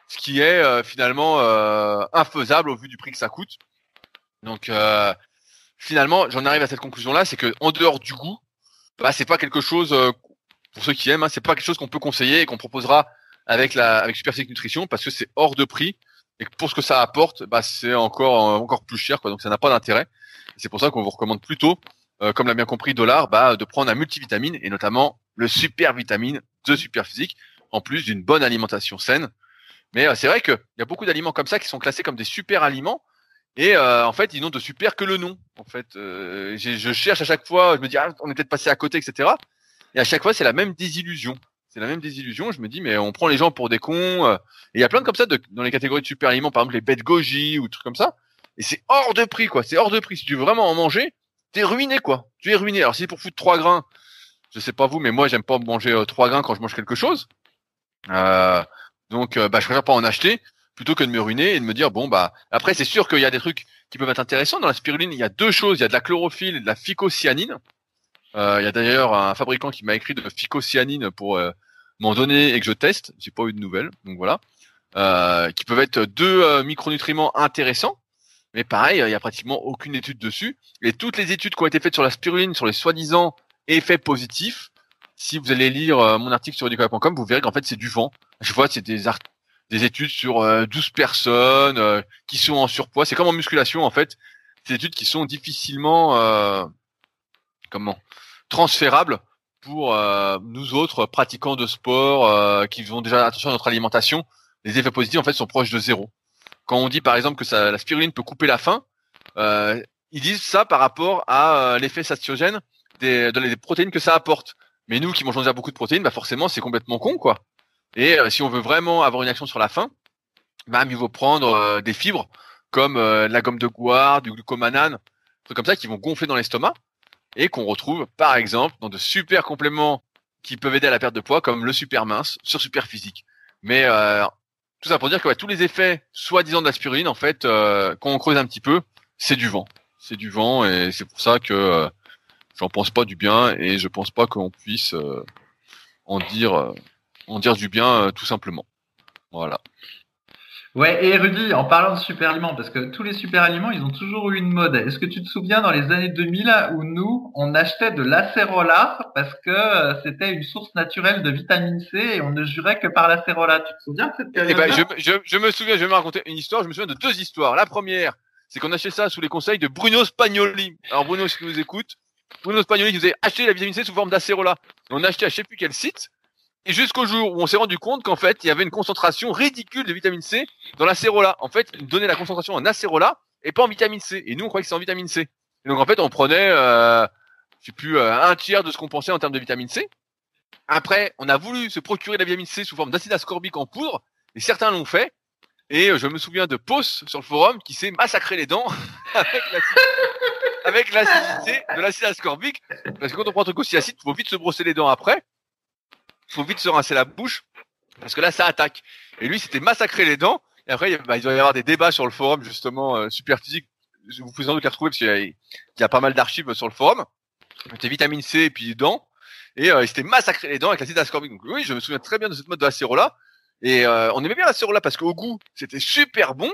ce qui est finalement infaisable au vu du prix que ça coûte. Donc, finalement, j'en arrive à cette conclusion-là, c'est que en dehors du goût, bah, c'est pas quelque chose pour ceux qui aiment, hein, c'est pas quelque chose qu'on peut conseiller et qu'on proposera avec la avec Super Nutrition parce que c'est hors de prix et que pour ce que ça apporte, bah c'est encore euh, encore plus cher quoi. Donc ça n'a pas d'intérêt. C'est pour ça qu'on vous recommande plutôt, euh, comme l'a bien compris Dollar, bah, de prendre un multivitamine et notamment le super vitamine de Super Physique, en plus d'une bonne alimentation saine. Mais c'est vrai qu'il y a beaucoup d'aliments comme ça qui sont classés comme des super aliments. Et en fait, ils n'ont de super que le nom. En fait, je cherche à chaque fois, je me dis, ah, on est peut-être passé à côté, etc. Et à chaque fois, c'est la même désillusion. C'est la même désillusion. Je me dis, mais on prend les gens pour des cons. Et il y a plein de comme ça dans les catégories de super aliments, par exemple les bêtes goji ou trucs comme ça. Et c'est hors de prix, quoi. C'est hors de prix. Si tu veux vraiment en manger, t'es ruiné, quoi. Tu es ruiné. Alors, si pour foutre trois grains, je sais pas vous, mais moi, j'aime pas manger euh, trois grains quand je mange quelque chose. Euh, donc, euh, bah, je préfère pas en acheter plutôt que de me ruiner et de me dire, bon, bah, après, c'est sûr qu'il y a des trucs qui peuvent être intéressants. Dans la spiruline, il y a deux choses. Il y a de la chlorophylle et de la phycocyanine. Euh, il y a d'ailleurs un fabricant qui m'a écrit de phycocyanine pour m'en donner et que je teste. J'ai pas eu de nouvelles. Donc voilà. qui peuvent être deux micronutriments intéressants. Mais pareil, il y a pratiquement aucune étude dessus. Et toutes les études qui ont été faites sur la spiruline, sur les soi-disant effets positifs, si vous allez lire euh, mon article sur edicola.com, vous verrez qu'en fait c'est du vent. Je vois c'est des des études sur 12 euh, personnes euh, qui sont en surpoids. C'est comme en musculation en fait. Des études qui sont difficilement comment transférables pour nous autres pratiquants de sport qui faisons déjà attention à notre alimentation. Les effets positifs en fait sont proches de zéro quand on dit par exemple que ça, la spiruline peut couper la faim, euh, ils disent ça par rapport à euh, l'effet satiogène des, des, protéines que ça apporte. Mais nous qui mangeons déjà beaucoup de protéines, bah forcément c'est complètement con quoi. Et euh, si on veut vraiment avoir une action sur la faim, bah mieux vaut prendre des fibres comme la gomme de guar, du glucomanane, trucs comme ça qui vont gonfler dans l'estomac et qu'on retrouve par exemple dans de super compléments qui peuvent aider à la perte de poids comme le super mince sur super physique. Mais tout ça pour dire que tous les effets soi-disant de l'aspirine, en fait, euh, quand on creuse un petit peu, c'est du vent. C'est du vent et c'est pour ça que euh, j'en pense pas du bien et je pense pas qu'on puisse euh, en dire en dire du bien tout simplement. Voilà. Ouais, et Rudy, en parlant de super aliments, parce que tous les super aliments, ils ont toujours eu une mode. Est-ce que tu te souviens dans les années 2000 où nous, on achetait de l'acérola parce que euh, c'était une source naturelle de vitamine C et on ne jurait que par l'acérola? Tu te souviens de cette eh ben, je, je, je, me souviens, je vais me raconter une histoire. Je me souviens de deux histoires. La première, c'est qu'on achetait ça sous les conseils de Bruno Spagnoli. Alors Bruno, si tu nous écoutes, Bruno Spagnoli nous a acheté la vitamine C sous forme d'acérola. On a acheté à je sais plus quel site. Et jusqu'au jour où on s'est rendu compte qu'en fait, il y avait une concentration ridicule de vitamine C dans l'acérola. En fait, il donnait la concentration en acérola et pas en vitamine C. Et nous, on croyait que c'est en vitamine C. Et donc, en fait, on prenait, euh, je sais plus, euh, un tiers de ce qu'on pensait en termes de vitamine C. Après, on a voulu se procurer de la vitamine C sous forme d'acide ascorbique en poudre, et certains l'ont fait. Et euh, je me souviens de Pos sur le forum qui s'est massacré les dents avec l'acidité de l'acide ascorbique. Parce que quand on prend un truc aussi acide, il faut vite se brosser les dents après faut vite se rincer la bouche parce que là ça attaque. Et lui c'était massacrer les dents. Et après bah, il doit y avoir des débats sur le forum justement euh, super physique. Vous pouvez sans doute les retrouver parce qu'il y, a pas mal d'archives sur le forum. C'était vitamine C et puis dents. Et euh, il s'était massacré les dents avec l'acide ascorbique. Donc oui, je me souviens très bien de cette mode de l'acérola. Et euh, on aimait bien l'acérola parce qu'au goût c'était super bon.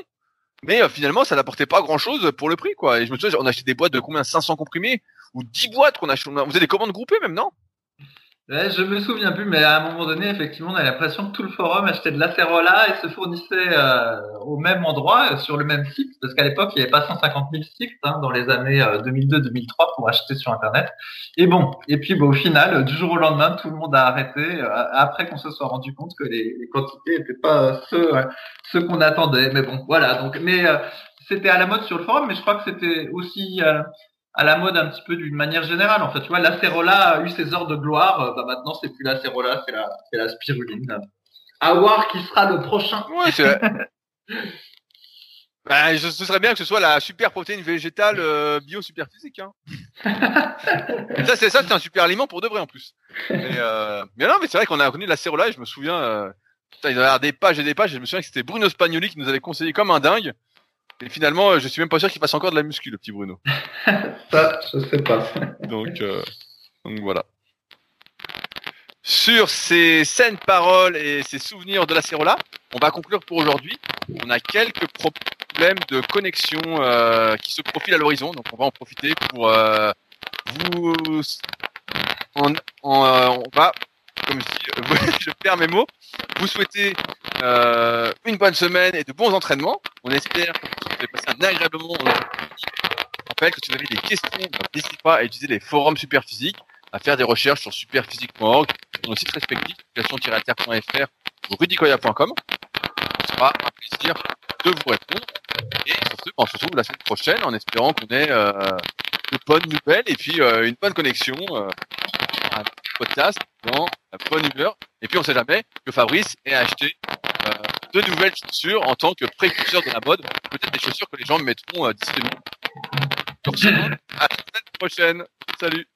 Mais euh, finalement, ça n'apportait pas grand chose pour le prix, quoi. Et je me souviens, on achetait des boîtes de combien? 500 comprimés? Ou 10 boîtes qu'on achetait. On faisait des commandes groupées même, non? Ouais, je me souviens plus, mais à un moment donné, effectivement, on a l'impression que tout le forum achetait de l'acérola et se fournissait euh, au même endroit, sur le même site, parce qu'à l'époque, il n'y avait pas 150 000 sites hein, dans les années 2002-2003 euh, pour acheter sur Internet. Et bon, et puis bon, au final, du jour au lendemain, tout le monde a arrêté, euh, après qu'on se soit rendu compte que les, les quantités n'étaient pas ceux qu'on attendait. Mais bon, voilà. Donc, mais c'était à la mode sur le forum, mais je crois que c'était aussi à la mode un petit peu d'une manière générale. En fait, tu vois, l'acérola a eu ses heures de gloire. Euh, bah, maintenant, c'est plus l'acérola, c'est la, c'est la spiruline. À voir qui sera le prochain. Ouais, c'est bah, ce serait bien que ce soit la super protéine végétale euh, bio super physique. Hein. ça, c'est ça, c'est un super aliment pour de vrai en plus. Mais, euh... mais non, mais c'est vrai qu'on a connu l'acérola et je me souviens, euh... Putain, il y avait des pages et des pages et je me souviens que c'était Bruno Spagnoli qui nous avait conseillé comme un dingue. Et finalement, euh, je suis même pas sûr qu'il fasse encore de la muscu, le petit Bruno. Ça, je sais pas. donc, euh, donc voilà. Sur ces saines paroles et ces souvenirs de la Cérola, on va conclure pour aujourd'hui. On a quelques problèmes de connexion euh, qui se profilent à l'horizon, donc on va en profiter pour euh, vous. On, va, comme je dis, je perds mes mots, vous souhaiter euh, une bonne semaine et de bons entraînements. On espère que avez passé un agréable moment. Je rappelle que si vous avez des questions, n'hésitez pas à utiliser les forums Superphysique, à faire des recherches sur superphysique.org, sur nos sites respectifs, application-alter.fr ou rudicoya.com. ce sera un plaisir de vous répondre. Et sur ce, on se retrouve la semaine prochaine en espérant qu'on ait euh, de bonnes nouvelles et puis euh, une bonne connexion, euh, un podcast dans la bonne humeur. Et puis on sait jamais que Fabrice ait acheté euh, de nouvelles chaussures en tant que précurseur de la mode, peut-être des chaussures que les gens mettront euh, d'ici 2000. Sur ce, à la prochaine. Salut